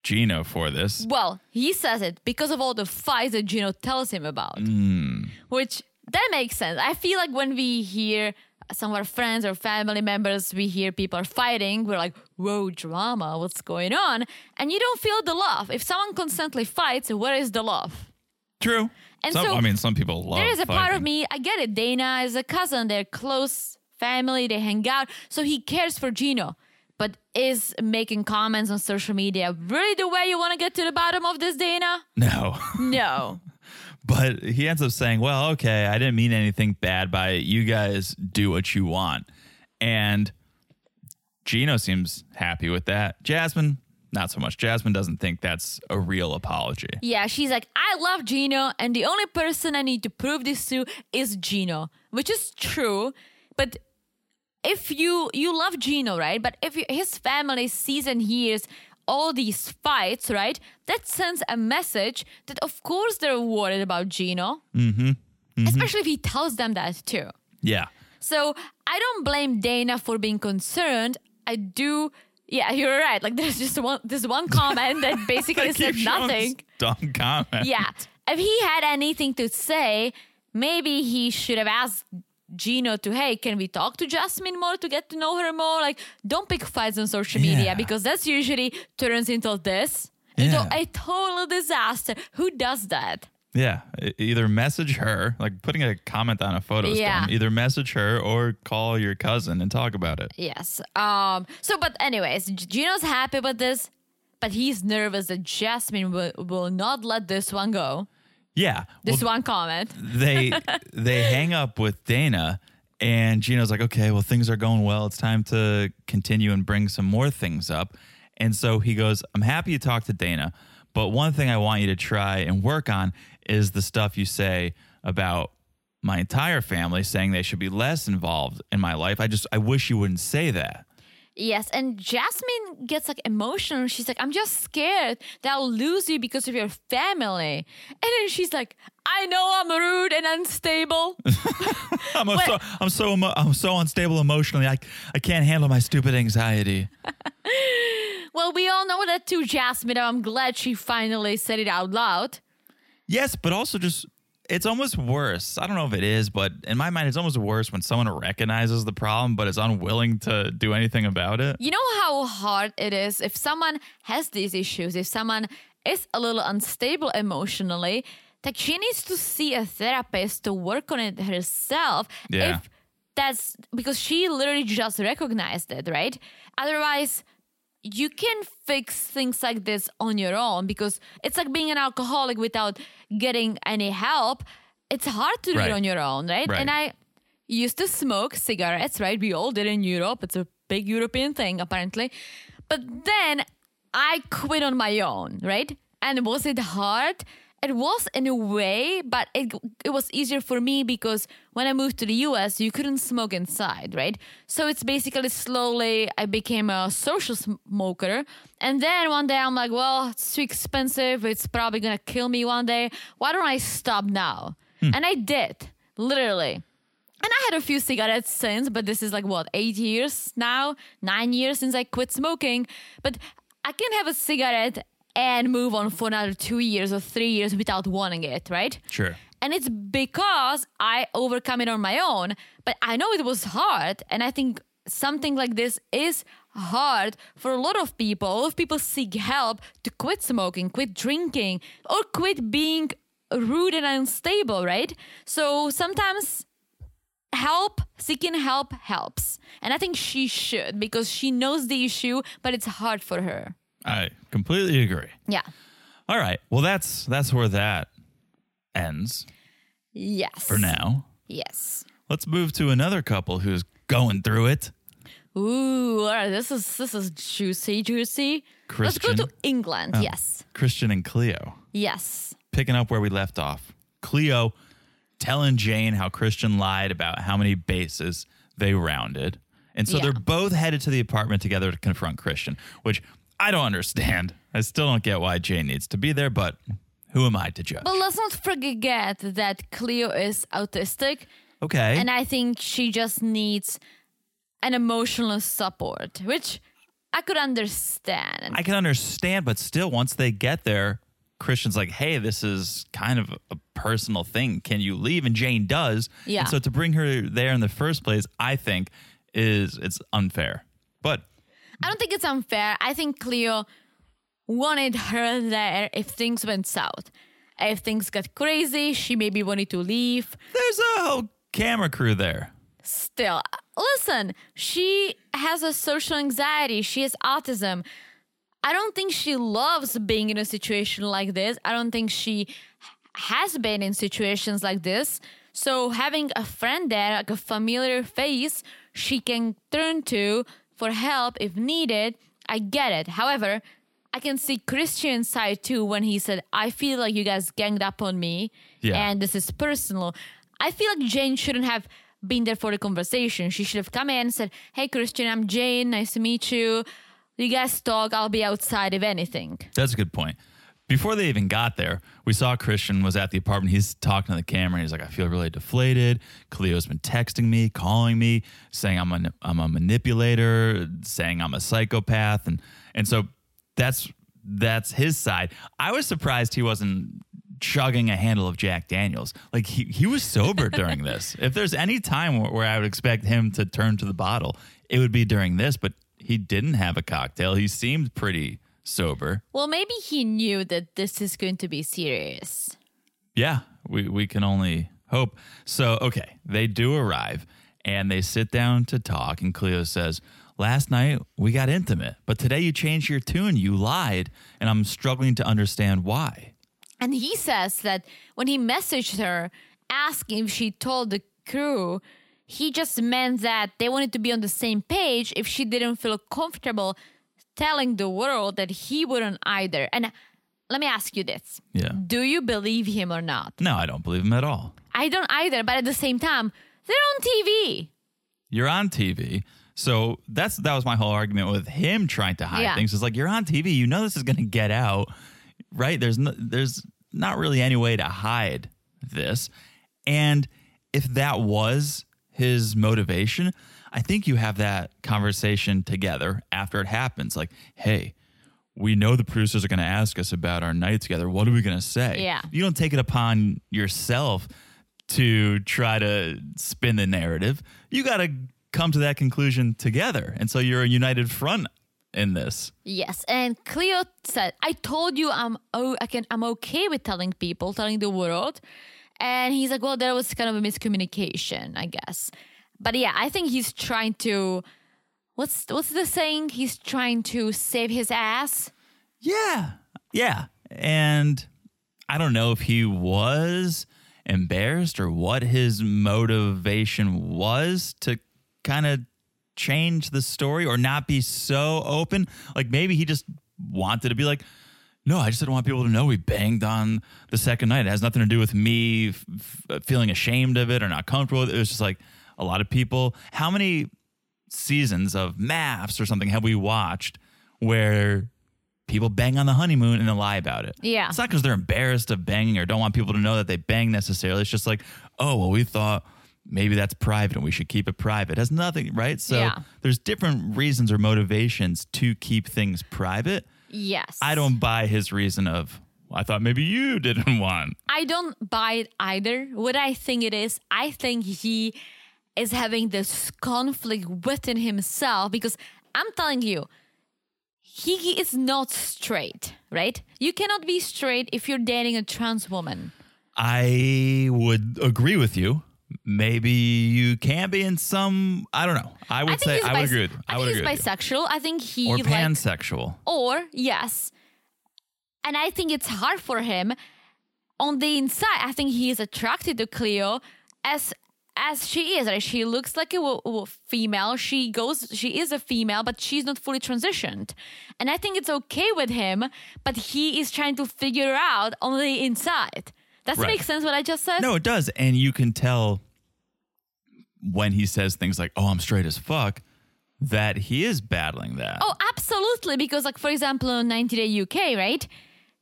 Gino for this? well, he says it because of all the fights that Gino tells him about, hmm. which that makes sense. I feel like when we hear some of our friends or family members, we hear people are fighting, we're like, whoa, drama, what's going on? And you don't feel the love. If someone constantly fights, where is the love? True. And Some- so I mean, some people love. there is a part of me, I get it. Dana is a cousin, they're close family, they hang out. So he cares for Gino. But is making comments on social media really the way you want to get to the bottom of this, Dana? No, No. but he ends up saying, "Well, okay, I didn't mean anything bad by it. You guys do what you want," and Gino seems happy with that. Jasmine, not so much. Jasmine doesn't think that's a real apology. Yeah, she's like, I love Gino, and the only person I need to prove this to is Gino, which is true. But if you you love Gino, right? But if you, his family sees and hears all these fights, right? That sends a message that of course they're worried about Gino. Mm-hmm. Especially if he tells them that too. Yeah. So I don't blame Dana for being concerned. I do. Yeah, you're right. Like there's just one this one comment that basically said nothing. Dumb comment. Yeah. If he had anything to say, maybe he should have asked Gino to, hey, can we talk to Jasmine more to get to know her more? Like, don't pick fights on social media because that's usually turns into this. Into Yeah. a total disaster. Who does that? Yeah, either message her, like putting a comment on a photo. is Yeah. dumb. Either message her or call your cousin and talk about it. Yes. Um. So, but anyways, Gino's happy with this, but he's nervous that Jasmine will, will not let this one go. Yeah. This well, one comment. they they hang up with Dana, and Gino's like, "Okay, well things are going well. It's time to continue and bring some more things up." And so he goes, "I'm happy you talked to Dana, but one thing I want you to try and work on is the stuff you say about." My entire family saying they should be less involved in my life. I just, I wish you wouldn't say that. Yes, and Jasmine gets like emotional. She's like, I'm just scared that I'll lose you because of your family. And then she's like, I know I'm rude and unstable. I'm What? so I'm so emo- I'm so unstable emotionally. I I can't handle my stupid anxiety. well, we all know that too, Jasmine. I'm glad she finally said it out loud. Yes, but also just it's almost worse. I don't know if it is, but in my mind, it's almost worse when someone recognizes the problem but is unwilling to do anything about it. You know how hard it is if someone has these issues, if someone is a little unstable emotionally, that she needs to see a therapist to work on it herself. Yeah. If that's because she literally just recognized it, right? Otherwise, you can fix things like this on your own because it's like being an alcoholic without getting any help. It's hard to do Right. it on your own, right? Right. And I used to smoke cigarettes, right? We all did in Europe. It's a big European thing, apparently. But then I quit on my own, right? And was it hard? It was in a way, but it it was easier for me because when I moved to the US, you couldn't smoke inside, right? So it's basically slowly I became a social smoker. And then one day I'm like, well, it's too expensive. It's probably gonna kill me one day. Why don't I stop now? Hmm. And I did, literally. And I had a few cigarettes since, but this is like what, eight years now? Nine years since I quit smoking. But I can have a cigarette and move on for another two years or three years without wanting it, right? Sure. And it's because I overcome it on my own. But I know it was hard. And I think something like this is hard for a lot of people. A lot of people seek help to quit smoking, quit drinking, or quit being rude and unstable, right? So sometimes help, seeking help helps. And I think she should because she knows the issue, but it's hard for her. I completely agree. Yeah. All right. Well, that's that's where that ends Yes. for now. Yes. Let's move to another couple who's going through it. Ooh, all right. This is this is juicy, juicy. Let's go Christian? to England. Oh, yes. Christian and Cleo. Yes. Picking up where we left off. Cleo telling Jane how Christian lied about how many bases they rounded. And so Yeah. they're both headed to the apartment together to confront Christian, which I don't understand. I still don't get why Jane needs to be there, but who am I to judge? But let's not forget that Cleo is autistic, okay. and I think she just needs an emotional support, which I could understand. I can understand, but still, once they get there, Christian's like, hey, this is kind of a personal thing. Can you leave? And Jane does. Yeah. And so to bring her there in the first place, I think is it's unfair. But I don't think it's unfair. I think Cleo wanted her there if things went south. If things got crazy, she maybe wanted to leave. there's a whole camera crew there. Still, listen, she has a social anxiety, she has autism. I don't think she loves being in a situation like this. I don't think she has been in situations like this. So having a friend there, like a familiar face she can turn to for help if needed, I get it. However, I can see Christian's side too when he said, I feel like you guys ganged up on me Yeah. and this is personal. I feel like Jane shouldn't have been there for the conversation. She should have come in and said, Hey Christian, I'm Jane, nice to meet you. You guys talk, I'll be outside if anything. That's a good point. Before they even got there, we saw Christian was at the apartment. He's talking to the camera. He's like, I feel really deflated. Cleo's been texting me, calling me, saying I'm a, I'm a manipulator, saying I'm a psychopath. And, and so that's, that's his side. I was surprised he wasn't chugging a handle of Jack Daniels. Like he, he was sober during this. If there's any time where, where I would expect him to turn to the bottle, it would be during this, but he didn't have a cocktail. He seemed pretty sober. Well, maybe he knew that this is going to be serious. Yeah, we, we can only hope. So, okay, they do arrive and they sit down to talk. And Cleo says, Last night we got intimate, but today you changed your tune. You lied, and I'm struggling to understand why. And he says that when he messaged her asking if she told the crew, he just meant that they wanted to be on the same page if she didn't feel comfortable telling the world that he wouldn't either. And let me ask you this Yeah. Do you believe him or not? No, I don't believe him at all. I don't either, but at the same time, they're on TV. You're on TV. So that's that was my whole argument with him trying to hide Yeah. things. It's like you're on TV, you know this is going to get out, right? There's no, there's not really any way to hide this. And if that was his motivation, I think you have that conversation together after it happens. Like, hey, we know the producers are going to ask us about our night together. What are we going to say? Yeah. You don't take it upon yourself to try to spin the narrative. You got to come to that conclusion together. And so you're a united front in this. Yes, and Cleo said, "I told you I'm oh I can I'm okay with telling people, telling the world." And he's like, "Well, there was kind of a miscommunication, I guess." But yeah, I think he's trying to what's what's the saying? He's trying to save his ass. Yeah. Yeah. And I don't know if he was embarrassed or what his motivation was to kind of change the story or not be so open. Like maybe he just wanted to be like, no, I just didn't want people to know we banged on the second night. It has nothing to do with me f- feeling ashamed of it or not comfortable with it. It was just like a lot of people. How many seasons of MAFS or something have we watched where people bang on the honeymoon and then lie about it? Yeah. It's not because they're embarrassed of banging or don't want people to know that they bang necessarily. It's just like, oh, well, we thought maybe that's private and we should keep it private. It has nothing, right? So Yeah. there's different reasons or motivations to keep things private. Yes. I don't buy his reason of, I thought maybe you didn't want. I don't buy it either. What I think it is, I think he is having this conflict within himself because I'm telling you, he, is not straight, right? You cannot be straight if you're dating a trans woman. I would agree with you. Maybe you can be in some. I don't know. I would I say I would bis- agree with. I, I would agree he's you. bisexual. I think he or like pansexual. or yes, and I think it's hard for him. On the inside, I think he is attracted to Cleo as as she is. Right? She looks like a female. She goes. She is a female, but she's not fully transitioned. And I think it's okay with him. But he is trying to figure out on the inside. Does Right. it make sense what I just said? No, it does, and you can tell when he says things like, "Oh, I'm straight as fuck," that he is battling that. Oh, absolutely. Because, like, for example, in 90 Day UK, right?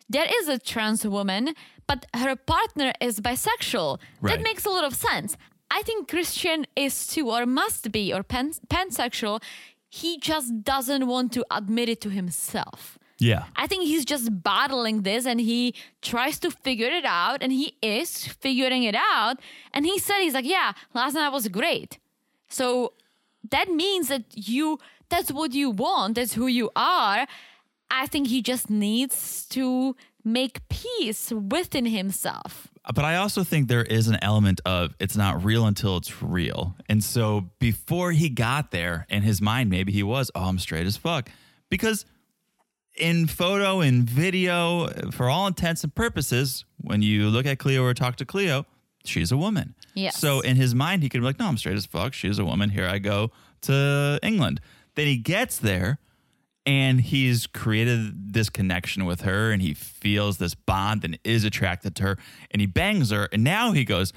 There is a trans woman, but her partner is bisexual. Right. That makes a lot of sense. I think Christian is too, or must be, or pan- pansexual. He just doesn't want to admit it to himself. yeah. I think he's just battling this and he tries to figure it out and he is figuring it out. And he said, he's like, yeah, last night was great. So that means that you, that's what you want, that's who you are. I think he just needs to make peace within himself. But I also think there is an element of it's not real until it's real. And so before he got there, in his mind, maybe he was, oh, I'm straight as fuck. Because in photo and video, for all intents and purposes, when you look at Cleo or talk to Cleo, she's a woman. Yes. So in his mind, he could be like, no, I'm straight as fuck. She's a woman. Here I go to England. Then he gets there and he's created this connection with her and he feels this bond and is attracted to her and he bangs her. And now he goes,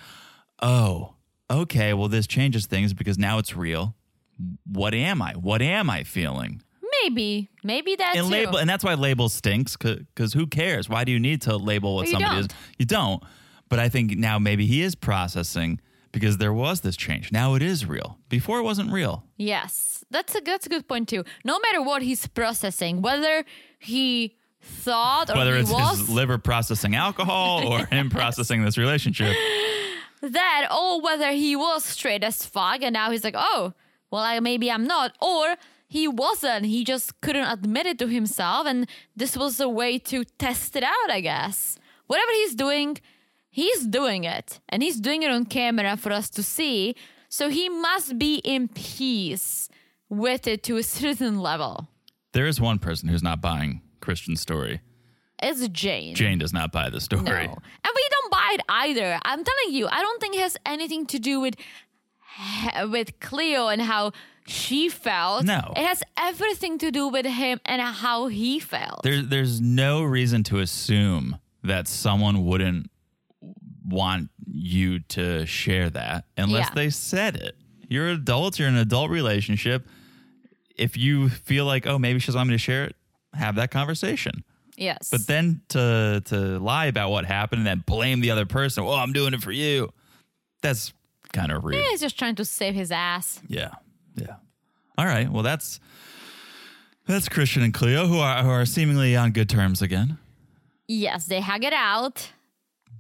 oh, okay, well, this changes things because now it's real. What am I? What am I feeling? Maybe, maybe that's and label and that's why label stinks because who cares why do you need to label what You somebody is don't. you don't but i think now maybe he is processing because there was this change now it is real before it wasn't real Yes, that's a that's a good point too. No matter what he's processing, whether he thought or whether he it's was his liver processing alcohol or him processing this relationship that, or whether he was straight as fuck and now he's like, oh, well, I, maybe I'm not, or he wasn't. He just couldn't admit it to himself, and this was a way to test it out, I guess. Whatever he's doing, he's doing it, and he's doing it on camera for us to see. So he must be in peace with it to a certain level. there is one person who's not buying christian's story It's Jane. jane does not buy the story No. And we don't buy it either. I'm telling you, I don't think it has anything to do with with Cleo and how she felt. No. It has everything to do with him and how he felt. There, there's no reason to assume that someone wouldn't want you to share that unless Yeah. they said it. You're adults, you're in an adult relationship. If you feel like, oh, maybe she doesn't want me to share it, have that conversation. yes. But then to to lie about what happened and then blame the other person, oh, I'm doing it for you. That's kind of rude. he's just trying to save his ass. Yeah. Yeah. All right. Well, that's That's Christian and Cleo, who are who are seemingly on good terms again. Yes, they hug it out.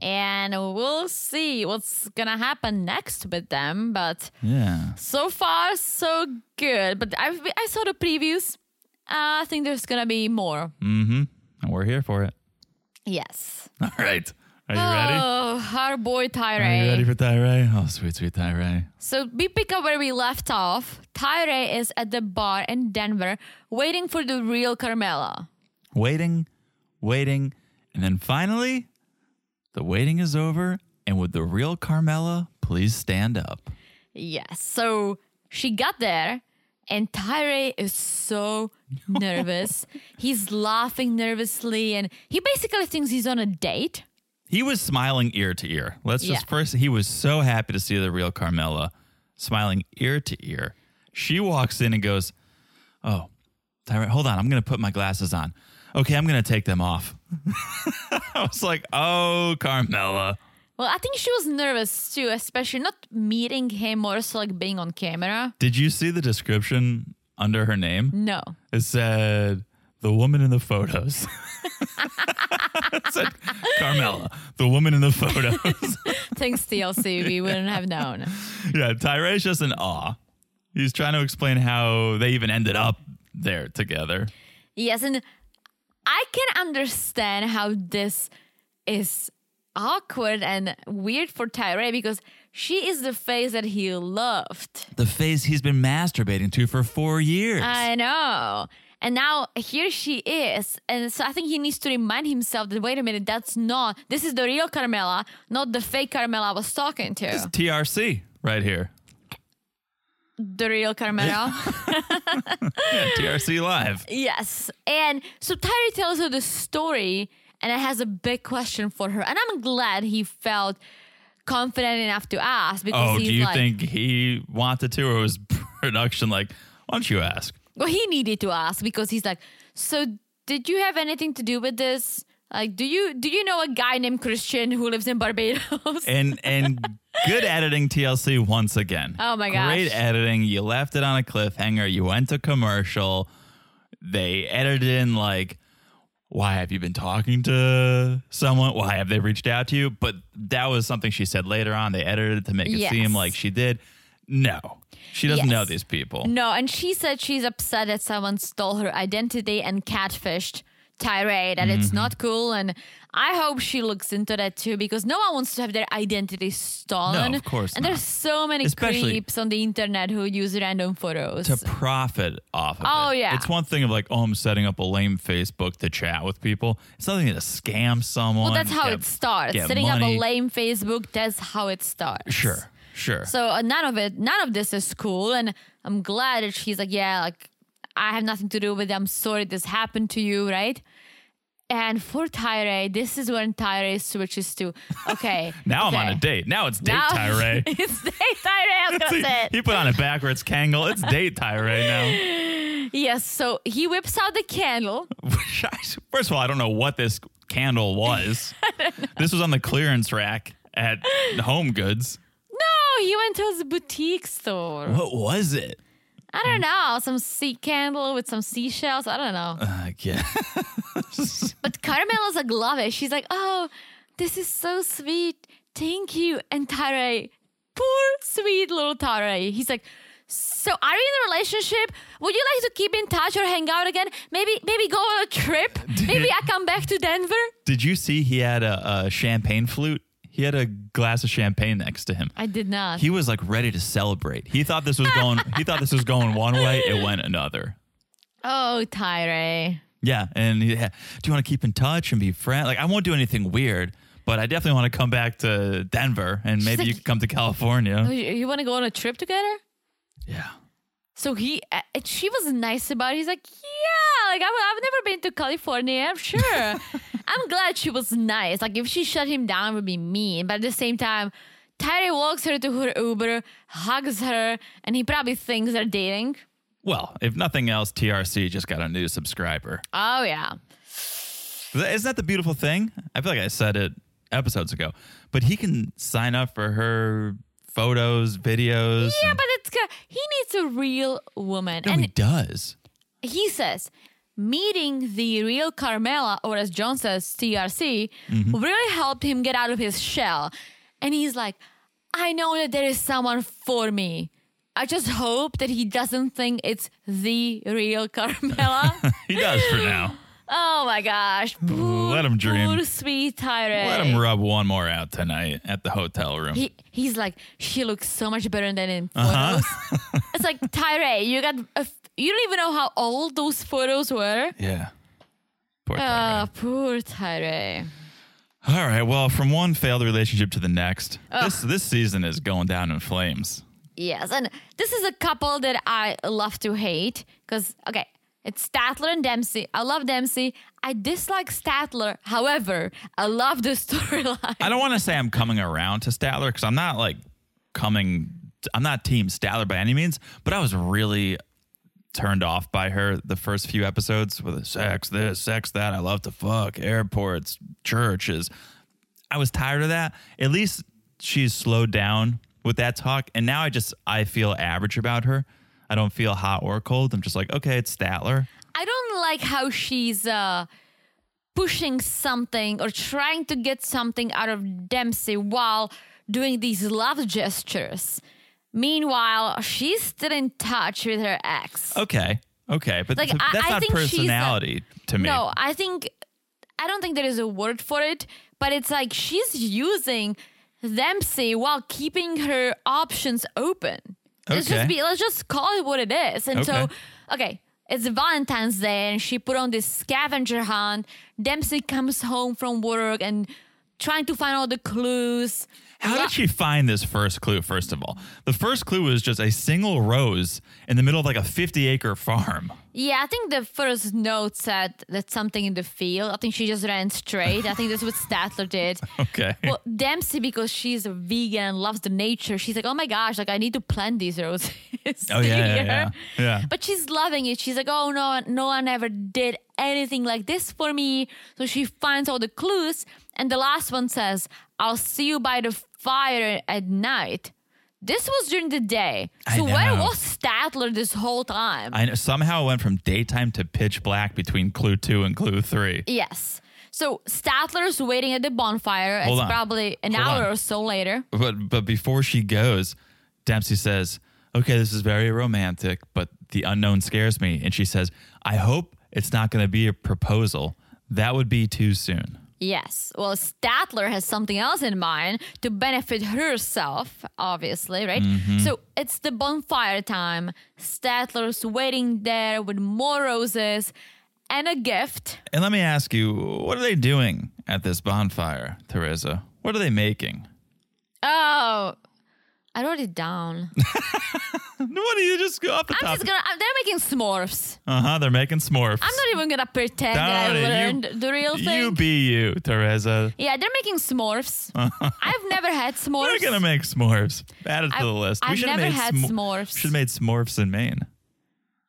And we'll see what's gonna happen next with them. But Yeah. so far, so good. But I I saw the previews. Uh, I think there's gonna be more. Mm-hmm. And we're here for it. Yes. All right. Are you ready? Oh, our boy Tyray. Are you ready for Tyray? Oh, sweet, sweet Tyray. So we pick up where we left off. Tyray is at the bar in Denver waiting for the real Carmela. Waiting, waiting, and then finally, the waiting is over. And would the real Carmela please stand up? Yes. So she got there and Tyray is so nervous. he's laughing nervously and he basically thinks he's on a date. He was smiling ear to ear. Let's just Yeah. first, he was so happy to see the real Carmela, smiling ear to ear. She walks in and goes, Oh, Tyray, hold on. I'm going to put my glasses on. Okay, I'm going to take them off. I was like, Oh, Carmela. Well, I think she was nervous too, especially not meeting him or also like being on camera. Did you see the description under her name? No. It said, The woman in the photos. it said, Carmela, the woman in the photos. Thanks, TLC. we wouldn't have known. yeah, Tyray's just in awe. He's trying to explain how they even ended up there together. Yes, and I can understand how this is awkward and weird for Tyray because she is the face that he loved. The face he's been masturbating to for four years. I know. And now here she is. And so I think he needs to remind himself that wait a minute, that's not, this is the real Carmela, not the fake Carmela I was talking to. It's TRC right here. The real Carmela. Yeah, TRC Live. Yes. And so Tyray tells her the story and it has a big question for her. And I'm glad he felt confident enough to ask because Oh, do you like, think he wanted to, or was production like, why don't you ask? well, he needed to ask because he's like, so did you have anything to do with this? Like, do you do you know a guy named Christian who lives in Barbados? And and good editing TLC once again. Oh my gosh. Great editing. You left it on a cliffhanger. You went to commercial. They edited in like why have you been talking to someone? Why have they reached out to you? But that was something she said later on. They edited it to make it Yes. seem like she did. No. She doesn't Yes. know these people. no, and she said she's upset that someone stole her identity and catfished that it's Mm-hmm. not cool. And I hope she looks into that too because no one wants to have their identity stolen. No, of course And not. there's so many Especially- creeps on the internet who use random photos. to profit off of Oh, it. yeah. It's one thing of like, oh, I'm setting up a lame Facebook to chat with people. It's nothing to scam someone. well, that's how get- it starts. Setting up a lame Facebook, that's how it starts. Sure, sure. So uh, none of it, none of this is cool, and I'm glad that she's like, yeah, like I have nothing to do with it. I'm sorry this happened to you, right? And for Tyray, this is when Tyray switches to okay. now I'm on a date. Now it's date Now- Tyray. it's date Tyray. I was gonna say. he put on a backwards Kangol. It's date Tyray now. Yes. So he whips out the candle. First of all, I don't know what this candle was. this was on the clearance rack at Home Goods. No, he went to his boutique store. What was it? I don't know, some sea candle with some seashells. I don't know. Uh, yeah. But Carmela's like, love it. She's like, oh, this is so sweet. Thank you. And Tyray, poor sweet little Tyray. He's like, so are you in a relationship? Would you like to keep in touch or hang out again? Maybe maybe go on a trip? Maybe I come back to Denver? Did you see he had a, a champagne flute? He had a glass of champagne next to him. I did not. He was like ready to celebrate. He thought this was going. he thought this was going one way. It went another. oh, Tyray. Yeah, and he, do you want to keep in touch and be friends? Like I won't do anything weird, but I definitely want to come back to Denver and maybe like- you can come to California. Oh, you, you want to go on a trip together? Yeah. So he, uh, she was nice about it. He's like, yeah, like I've, I've never been to California. I'm sure. I'm glad she was nice. Like if she shut him down, it would be mean. But at the same time, Tyray walks her to her Uber, hugs her, and he probably thinks they're dating. Well, if nothing else, TRC just got a new subscriber. Oh yeah, Isn't that the beautiful thing? I feel like I said it episodes ago, but he can sign up for her photos, videos. yeah, and- but He needs a real woman, no, and he does. he says meeting the real Carmela, or as John says, TRC, mm-hmm. really helped him get out of his shell. And he's like, I know that there is someone for me. I just hope that he doesn't think it's the real Carmela. He does for now. oh my gosh. Poor, Let him dream. Poor sweet Tyray. Let him rub one more out tonight at the hotel room. He, he's like, she looks so much better than in Uh-huh. photos. it's like, Tyray, you got, a f- you don't even know how old those photos were. yeah. Poor Tyray. Oh, poor Tyray. All right. Well, from one failed relationship to the next, this this season is going down in flames. Yes, and this is a couple that I love to hate because, okay, it's Statler and Dempsey. I love Dempsey. I dislike Statler. However, I love the storyline. I don't want to say I'm coming around to Statler because I'm not like coming. I'm not Team Statler by any means, but I was really turned off by her the first few episodes with sex this, sex that. I love to fuck airports, churches. I was tired of that. At least she's slowed down with that talk, and now I just I feel average about her. I don't feel hot or cold. I'm just like, okay, it's Statler. I don't like how she's uh, pushing something or trying to get something out of Dempsey while doing these love gestures. Meanwhile, she's still in touch with her ex. Okay, okay, but Like, I- that's I not she's a- personality to me. No, I think I don't think there is a word for it, but it's like she's using Dempsey while keeping her options open. Let's Okay. just be let's just call it what it is. And so Okay. okay, it's Valentine's Day and she put on this scavenger hunt. Dempsey comes home from work and trying to find all the clues. How did she find this first clue, first of all? The first clue was just a single rose in the middle of like a 50 acre farm. Yeah, I think the first note said that something in the field. I think she just ran straight. I think that's what Statler did. Okay. Well, Dempsey, because she's a vegan and loves the nature, she's like, oh my gosh, like I need to plant these roses. Oh, yeah, yeah, yeah. Yeah. But she's loving it. She's like, oh no, no one ever did anything like this for me. So she finds all the clues, and the last one says, "I'll see you by the fire at night." This was during the day. I So where was Statler this whole time? I know, somehow it went from daytime to pitch black between clue two and clue three. yes. So Statler's waiting at the bonfire. Hold it's on. probably an Hold hour on. or so later. But but before she goes, Dempsey says, "Okay, this is very romantic, but the unknown scares me." And she says, "I hope it's not going to be a proposal. That would be too soon." Yes. Well, Statler has something else in mind to benefit herself, obviously, right? Mm-hmm. So it's the bonfire time. Statler's waiting there with more roses and a gift. And let me ask you, what are they doing at this bonfire, Teresa? What are they making? Oh, I wrote it down. What do you just go off the I'm top? just gonna. I'm- They're making s'mores. Uh huh. They're making s'mores. I'm not even gonna pretend that I you- learned the real thing. You be you, Teresa. yeah, they're making s'mores. I've never had s'mores. We're gonna make s'mores. Add it to I've- the list. I've should've never made had smo- s'mores. Should have made s'mores in Maine.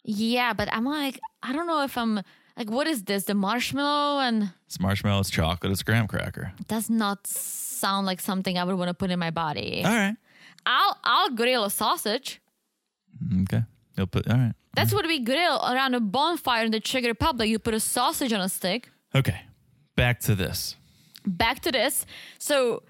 yeah, but I'm like, I don't know if I'm like, what is this? The marshmallow and It's marshmallow, it's chocolate, it's graham cracker. does not sound like something I would want to put in my body. All right. I'll I'll grill a sausage. Okay. You'll put. All right. That's what we grill around a bonfire in the Czech Republic. You put a sausage on a stick. Okay. Back to this. Back to this. So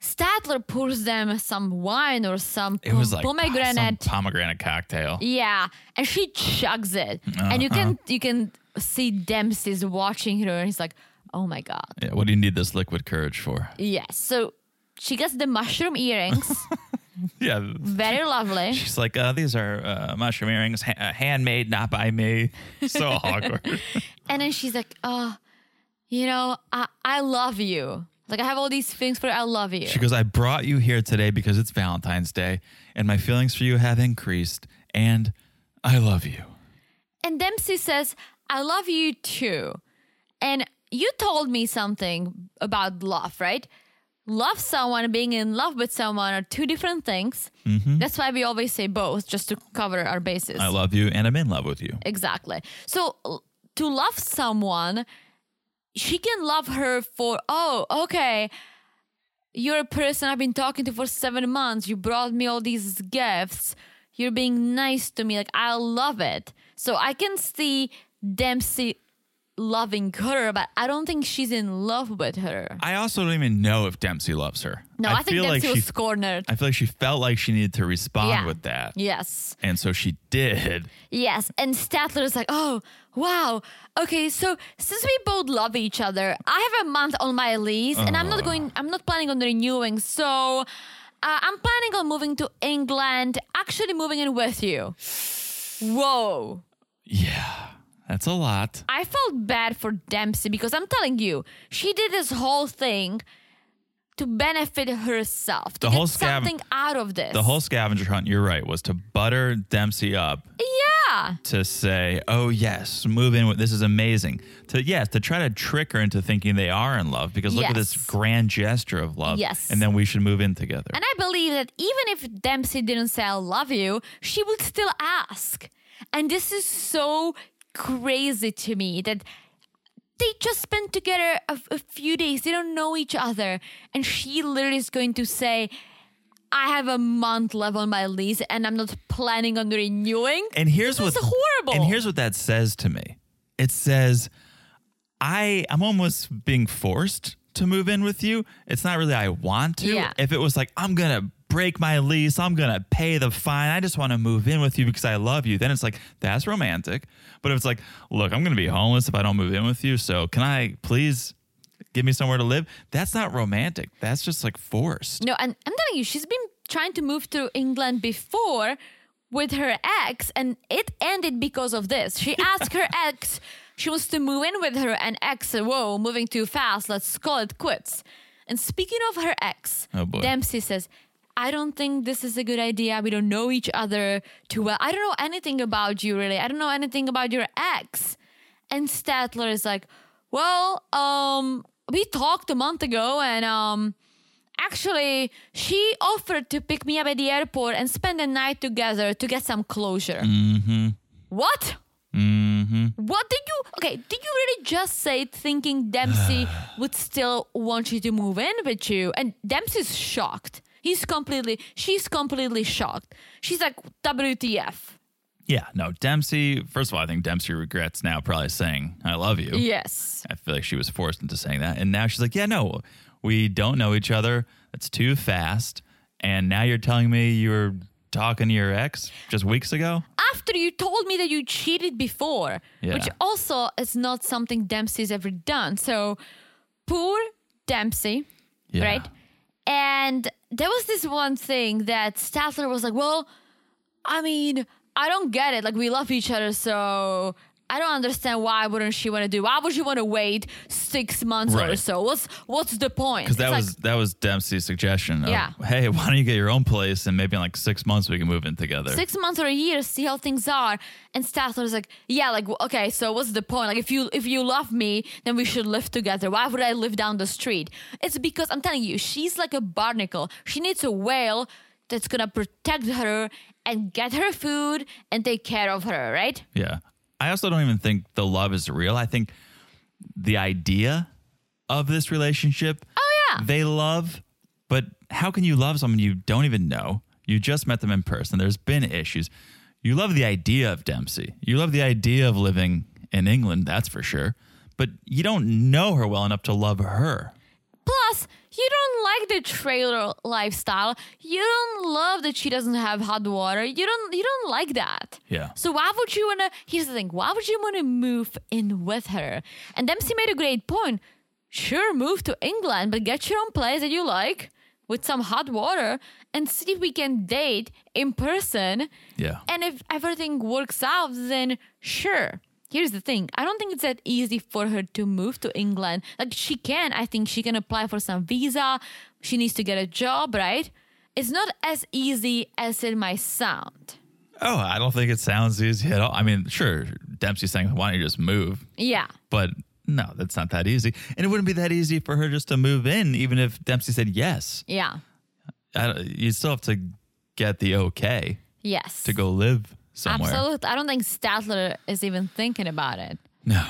Statler pours them some wine or some It was like pomegranate. some pomegranate cocktail. yeah, and she chugs it, and you Uh-huh. can you can see Dempsey's watching her, and he's like, "Oh my god." Yeah, what do you need this liquid courage for? Yes. So she gets the mushroom earrings. Yeah. Very lovely. She's like, uh, these are uh, mushroom earrings, ha- uh, handmade, not by me. So awkward. And then she's like, "Oh, you know, I I love you. Like I have all these things for you. I love you." She goes, I brought you here today because it's Valentine's Day, and my feelings for you have increased, and I love you. And Dempsey says, "I love you too." And you told me something about love, right? Love someone, and being in love with someone are two different things. Mm-hmm. That's why we always say both, just to cover our bases. I love you, and I'm in love with you. Exactly. So to love someone, she can love her for, oh, okay, you're a person I've been talking to for seven months. You brought me all these gifts. You're being nice to me. Like, I love it. So I can see Dempsey loving her, but I don't think she's in love with her. I also don't even know if Dempsey loves her. No, I, think feel Dempsey like was she. cornered. I feel like she felt like she needed to respond Yeah. with that, yes. and so she did. Yes, and Statler is like, oh, wow. Okay, so since we both love each other, I have a month on my lease, and I'm not going, I'm not planning on renewing. So uh, I'm planning on moving to England, actually moving in with you. Whoa. Yeah, that's a lot. I felt bad for Dempsey because I'm telling you, she did this whole thing to benefit herself, to The get whole scav- something out of this. The whole scavenger hunt. You're right. Was to butter Dempsey up yeah. to say, "Oh yes, move in with this is amazing." To yes, to try to trick her into thinking they are in love because look at this grand gesture of love. Yes. and then we should move in together. And I believe that even if Dempsey didn't say I love you, she would still ask. And this is so crazy to me that they just spent together a, a few days. They don't know each other. And she literally is going to say, I have a month left on my lease and I'm not planning on renewing. And here's This what horrible. And here's what that says to me. It says, I I'm almost being forced to move in with you. It's not really I want to. Yeah. If it was like I'm gonna break my lease, I'm gonna pay the fine. I just want to move in with you because I love you. Then it's like that's romantic. But if it's like, look, I'm gonna be homeless if I don't move in with you. So can I please give me somewhere to live? That's not romantic. That's just like forced. No, and I'm telling you, she's been trying to move to England before with her ex, and it ended because of this. She asked her ex, she wants to move in with her, and ex said, Whoa, moving too fast, let's call it quits. And speaking of her ex, Oh. Dempsey says, I don't think this is a good idea. We don't know each other too well. I don't know anything about you, really. I don't know anything about your ex. And Statler is like, well, um, we talked a month ago, and um, actually, she offered to pick me up at the airport and spend the night together to get some closure. Mm-hmm. What? Mm-hmm. What did you? Okay, did you really just say thinking Dempsey would still want you to move in with you? And Dempsey's shocked. He's completely. She's completely shocked. She's like, WTF? Yeah, no, Dempsey, first of all, I think Dempsey regrets now probably saying, I love you. Yes. I feel like she was forced into saying that. And now she's like, yeah, no, we don't know each other. That's too fast. And now you're telling me you were talking to your ex just weeks ago? after you told me that you cheated before, Yeah. which also is not something Dempsey's ever done. So poor Dempsey, Yeah. right? And there was this one thing that Statler was like, well, I mean, I don't get it. Like, we love each other, so I don't understand why wouldn't she want to do? Why would you want to wait six months or so? What's what's the point? Because that It's like- was that was Dempsey's suggestion. Of, Yeah. Hey, why don't you get your own place and maybe in like six months we can move in together. six months or a year, see how things are. And Statler's like, yeah, like w- okay, so what's the point? Like if you if you love me, then we should live together. Why would I live down the street? It's because I'm telling you, she's like a barnacle. She needs a whale that's gonna protect her and get her food and take care of her, right? Yeah. I also don't even think the love is real. I think the idea of this relationship, Oh yeah. they love, but how can you love someone you don't even know? You just met them in person. There's been issues. You love the idea of Dempsey. You love the idea of living in England, that's for sure. But you don't know her well enough to love her. You don't like the trailer lifestyle. You don't love that she doesn't have hot water. You don't you don't like that. Yeah. So why would you wanna here's the thing, why would you wanna move in with her? And Dempsey made a great point. Sure, move to England, but get your own place that you like with some hot water and see if we can date in person. Yeah. And if everything works out, then sure. Here's the thing. I don't think it's that easy for her to move to England. Like she can. I think she can apply for some visa. She needs to get a job, right? It's not as easy as it might sound. Oh, I don't think it sounds easy at all. I mean, sure, Dempsey's saying, why don't you just move? Yeah. But no, that's not that easy. And it wouldn't be that easy for her just to move in, even if Dempsey said yes. Yeah. I You still have to get the okay Yes. to go live somewhere. Absolutely. I don't think Statler is even thinking about it. No.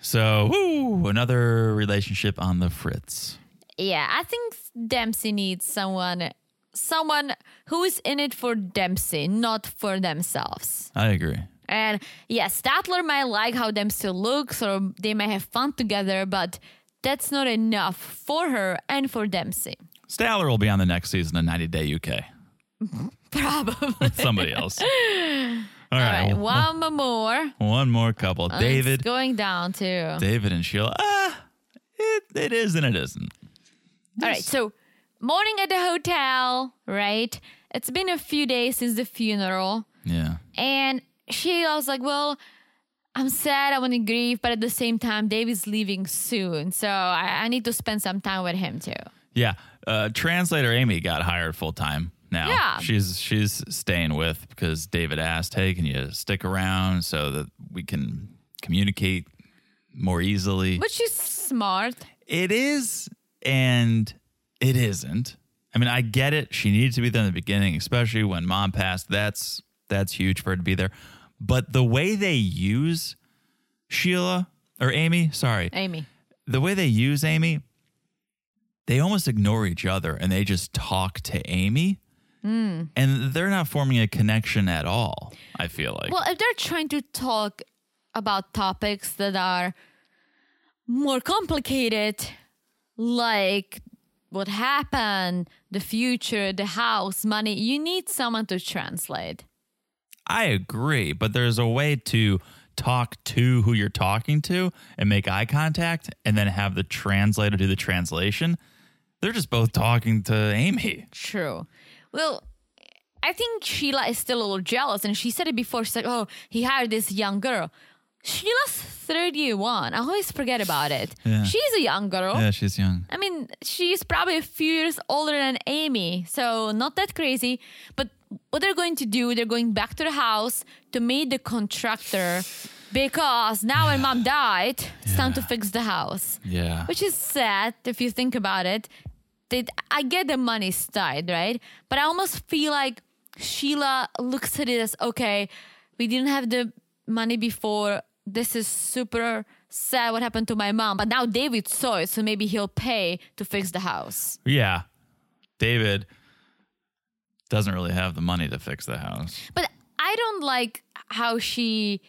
So, woo, another relationship on the fritz. Yeah, I think Dempsey needs someone someone who is in it for Dempsey, not for themselves. I agree. And yes, Statler might like how Dempsey looks or they might have fun together, but that's not enough for her and for Dempsey. Statler will be on the next season of 90 Day UK. Probably. Somebody else. All All right. right, one more. One more couple. It's David. going down too. David and Sheila. Ah, it, it is and it isn't. All right, so morning at the hotel, right? It's been a few days since the funeral, Yeah. and she was like, "Well, I'm sad, I want to grieve, but at the same time, David's leaving soon, so I, I need to spend some time with him too." Yeah. Uh, translator Amy got hired full time now. Yeah. She's she's staying with because David asked, "Hey, can you stick around so that we can communicate more easily?" But she's smart. It is and it isn't. I mean, I get it. She needed to be there in the beginning, especially when mom passed. That's that's huge for her to be there. But the way they use Sheila or Amy, sorry, Amy. the way they use Amy, they almost ignore each other and they just talk to Amy. Hmm. And they're not forming a connection at all, I feel like. Well, if they're trying to talk about topics that are more complicated, like what happened, the future, the house, money, you need someone to translate. I agree, but there's a way to talk to who you're talking to and make eye contact and then have the translator do the translation. They're just both talking to Amy. True. Well, I think Sheila is still a little jealous, and she said it before. She's like, "Oh, he hired this young girl." Sheila's thirty-one. I always forget about it. Yeah. She's a young girl. Yeah, she's young. I mean, she's probably a few years older than Amy, so not that crazy. But what they're going to do, they're going back to the house to meet the contractor because now when mom died, it's time to fix the house. Yeah. Which is sad if you think about it. They, I get the money's tied, right? But I almost feel like Sheila looks at it as okay, we didn't have the money before. This is super sad what happened to my mom. But now David saw it, so maybe he'll pay to fix the house. Yeah. David doesn't really have the money to fix the house. But I don't like how she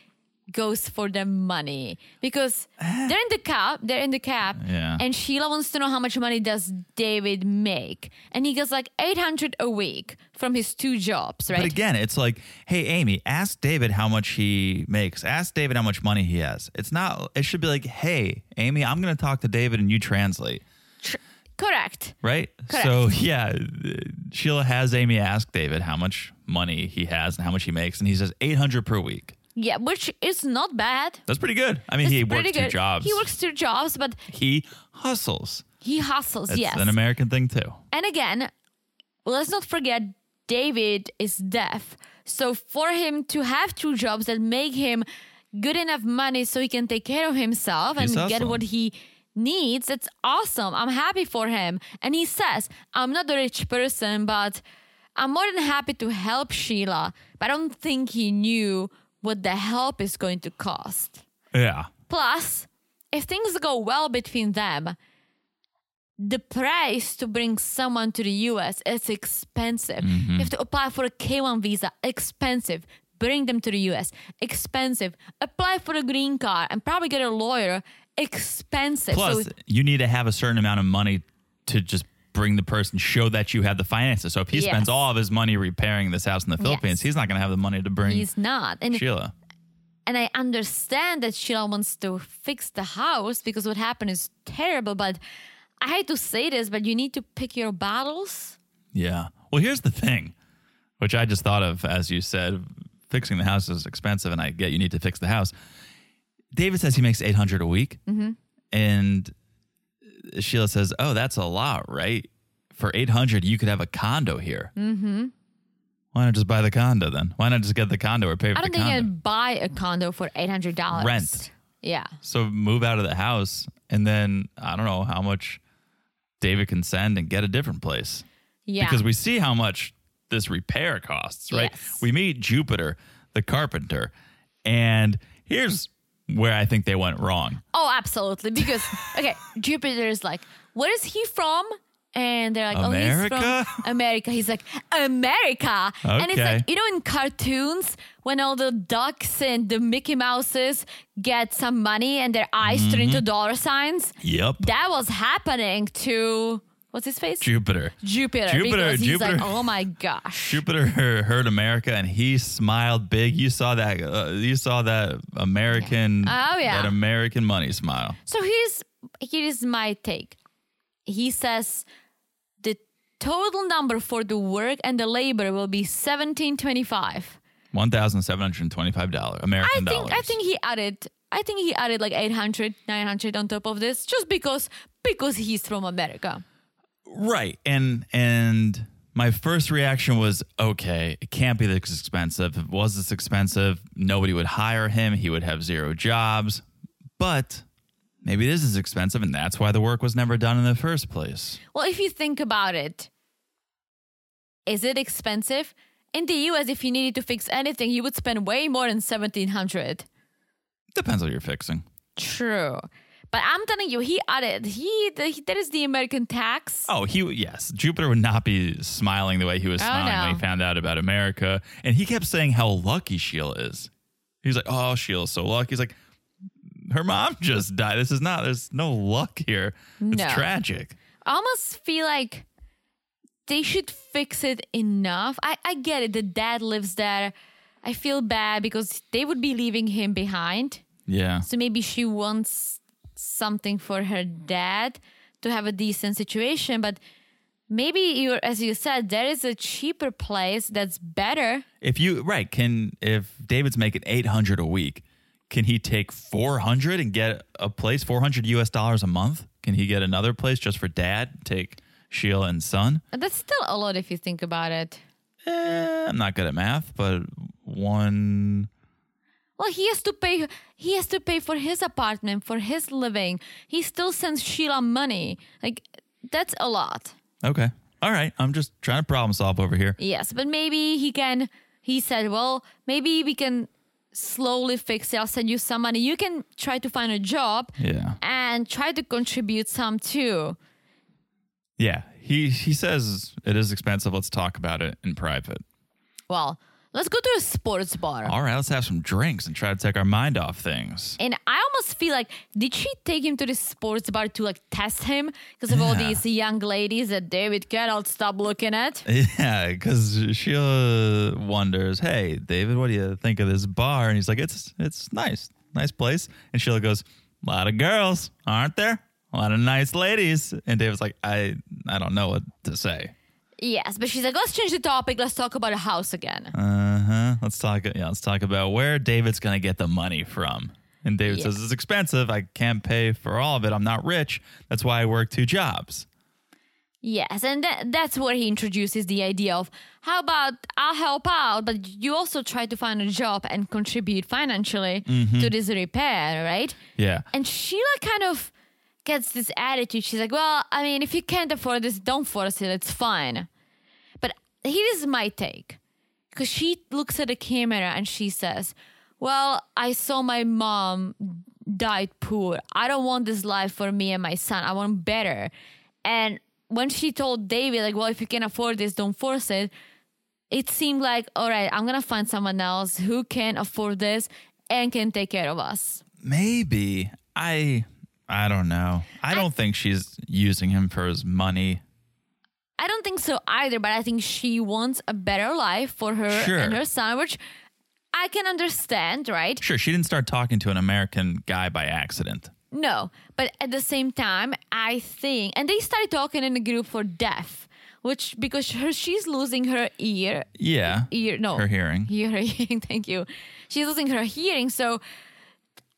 goes for the money because ah. they're in the cab, they're in the cab, Yeah. and Sheila wants to know how much money does David make, and he gets like eight hundred a week from his two jobs, right? But again, it's like, hey, Amy, ask David how much he makes. Ask David how much money he has. It's not, it should be like, hey, Amy, I'm going to talk to David and you translate. Tr- Correct. right? Correct. So yeah, Sheila has Amy ask David how much money he has and how much he makes, and he says eight hundred per week. Yeah, which is not bad. That's pretty good. I mean, It's he works two jobs. He works two jobs, but He hustles. he hustles. It's yes. an American thing too. And again, let's not forget David is deaf. So for him to have two jobs that make him good enough money so he can take care of himself and get what he needs, it's awesome. I'm happy for him. And he says, I'm not a rich person, but I'm more than happy to help Sheila. But I don't think he knew what the help is going to cost. Yeah. Plus, if things go well between them, the price to bring someone to the US is expensive. Mm-hmm. You have to apply for a K1 visa, expensive. Bring them to the US, expensive. Apply for a green card and probably get a lawyer, expensive. Plus, so you need to have a certain amount of money to just bring the person, show that you have the finances. So if he Yes. spends all of his money repairing this house in the Philippines, Yes. he's not going to have the money to bring he's not. And Sheila. and I understand that Sheila wants to fix the house because what happened is terrible, but I hate to say this, but you need to pick your battles. Yeah. Well, here's the thing, which I just thought of as you said, fixing the house is expensive, and I get you need to fix the house. David says he makes eight hundred a week, mm-hmm. and Sheila says, "Oh, that's a lot, right? For eight hundred, you could have a condo here. Mm-hmm. Why not just buy the condo then? Why not just get the condo or pay for the? I don't think you can buy a condo for eight hundred dollars. Rent. Yeah. So move out of the house, and then I don't know how much David can send and get a different place." Yeah. because we see how much this repair costs, right? Yes. We meet Jupiter, the carpenter, and here's where I think they went wrong. oh, absolutely. Because okay, Jupiter is like, where is he from? And they're like, oh, he's America? from America. He's like, America. And it's like, you know, in cartoons, when all the ducks and the Mickey Mouses get some money and their eyes turn into Mm-hmm. dollar signs, Yep. that was happening to, what's his face? Jupiter. Jupiter. Jupiter, Because he's Jupiter. like, oh my gosh. Jupiter heard America and he smiled big. You saw that. Uh, you saw that American. Oh, yeah. That American money smile. So here's here's my take. He says the total number for the work and the labor will be seventeen twenty five. One thousand seven hundred twenty-five dollars American I think dollars. I think he added I think he added like 800 900 on top of this just because because he's from America. Right. And and my first reaction was okay, it can't be this expensive. If it was this expensive, nobody would hire him. He would have zero jobs. But maybe it is this expensive and that's why the work was never done in the first place. Well, if you think about it, is it expensive? In the US, if you needed to fix anything, you would spend way more than 1700 Depends on what you're fixing. True. But I'm telling you, he added, he, the, he that is the American tax. Oh, he yes, Jupiter would not be smiling the way he was Oh, smiling when he found out about America, and he kept saying how lucky Sheila is. He's like, "Oh, Sheila's so lucky." He's like, "Her mom just died. This is not. There's no luck here. It's No. tragic." I almost feel like they should fix it enough. I, I get it. The dad lives there. I feel bad because they would be leaving him behind. Yeah, So maybe she wants something for her dad to have a decent situation. But maybe you, as you said, there is a cheaper place that's better. if you right can if David's making eight hundred a week, can he take four hundred and get a place four hundred U.S. dollars a month? Can he get another place just for dad? Take Sheila and son. That's still a lot if you think about it. Eh, I'm not good at math, but one Well, he has to pay. He has to pay for his apartment, for his living. He still sends Sheila money. Like that's a lot. Okay. All right. I'm just trying to problem solve over here. Yes, but maybe he can. He said, "Well, maybe we can slowly fix it. I'll send you some money. You can try to find a job Yeah. and try to contribute some too." Yeah. He he says it is expensive. Let's talk about it in private. Well, let's go to a sports bar. All right. Let's have some drinks and try to take our mind off things. And I almost feel like, did she take him to the sports bar to like test him because of all these young ladies that David cannot stop looking at? Yeah, because Sheila uh, wonders, "Hey, David, what do you think of this bar?" And he's like, "It's it's nice, nice place." And Sheila goes, "A lot of girls, aren't there? A lot of nice ladies." And David's like, "I I don't know what to say." Yes, but she's like, let's change the topic. Let's talk about a house again. Uh huh. Let's talk. Yeah, let's talk about where David's gonna get the money from. And David Yeah. says it's expensive. I can't pay for all of it. I'm not rich. That's why I work two jobs. Yes, and that, that's where he introduces the idea of how about I'll help out, but you also try to find a job and contribute financially to this repair, right? Yeah. And Sheila kind of gets this attitude. She's like, well, I mean, if you can't afford this, don't force it. It's fine. But here's my take. Because she looks at the camera and she says, well, I saw my mom died poor. I don't want this life for me and my son. I want better. And when she told David, like, well, if you can afford this, don't force it, it seemed like, all right, I'm going to find someone else who can afford this and can take care of us. Maybe I. I don't know. I don't think she's using him for his money. I don't think so either, but I think she wants a better life for her Sure. and her son, which I can understand, right? Sure, she didn't start talking to an American guy by accident. No, but at the same time, I think, and they started talking in a group for deaf, which because her she's losing her ear, Yeah. ear no, Her hearing. Hear her hearing. Thank you. She's losing her hearing, so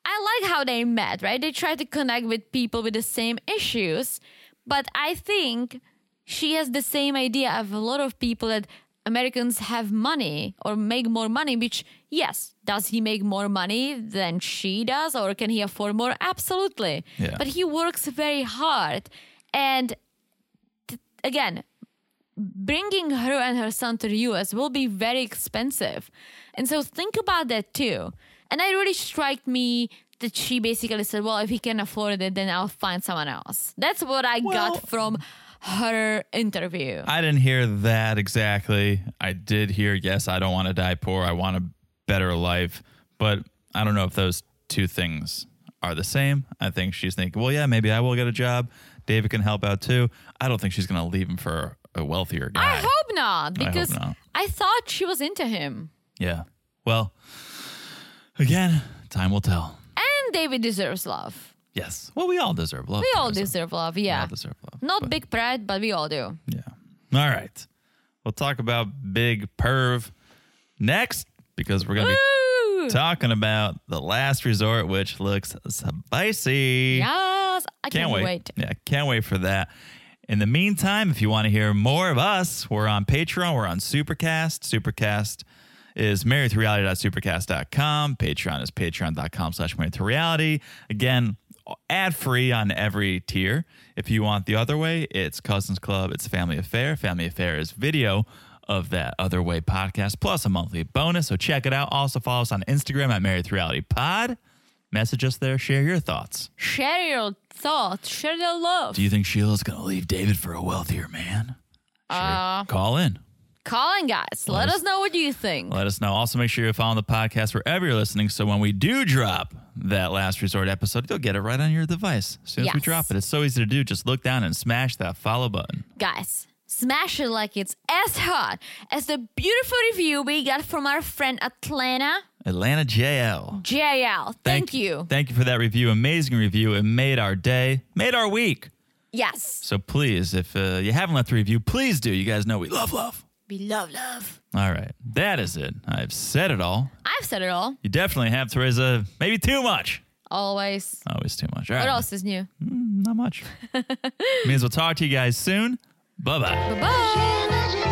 I like how they met, right? They tried to connect with people with the same issues, but I think she has the same idea of a lot of people that Americans have money or make more money, which, yes, does he make more money than she does or can he afford more? Absolutely. Yeah. But he works very hard. And t- again, bringing her and her son to the US will be very expensive. And so think about that too. And it really struck me that she basically said, Well, if he can afford it, then I'll find someone else. That's what I Well- got from her interview. I didn't hear that exactly. I did hear, yes, I don't want to die poor. I want a better life. But I don't know if those two things are the same. I think she's thinking, well, yeah, maybe I will get a job. David can help out too. I don't think she's going to leave him for a wealthier guy. I hope not, I hope because not. I thought she was into him. Yeah. Well, again, time will tell. And David deserves love. Yes. Well, we all deserve love. We all deserve love, Yeah. We all deserve love. Not but- big pride, but we all do. Yeah. All right. We'll talk about Big Perv next because we're going to be talking about the last resort, which looks spicy. Yes, I Can't can't, wait. wait. Yeah, can't wait for that. In the meantime, if you want to hear more of us, we're on Patreon. We're on Supercast. Supercast is marriedtoreality.supercast.com. Patreon is patreon.com slash married to reality. Again, ad free on every tier. If you want the other way, it's Cousins Club, it's Family Affair. Family Affair is video of that Other Way podcast plus a monthly bonus. So check it out. Also follow us on Instagram at Married Reality Pod. Message us there. Share your thoughts. Share your thoughts, share your love. Do you think Sheila's going to leave David for a wealthier man? Uh, Call in. Call in, guys. Let us- us know what you think. Let us know. Also, make sure you're following the podcast wherever you're listening. So when we do drop that last resort episode, you'll get it right on your device as soon as we drop it. It's so easy to do. Just look down and smash that follow button. Guys, smash it like it's as hot as the beautiful review we got from our friend Atlanta Atlanta JL. JL. Thank, you. Thank you for that review. Amazing review. It made our day, made our week. Yes. So please, if uh, you haven't left the review, please do. You guys know we love love. We love love. All right. That is it. I've said it all. I've said it all. You definitely have, Teresa. Maybe too much. Always. Always too much. All right. What else is new? Mm, not much. Means we'll talk to you guys soon. Bye-bye. Bye bye.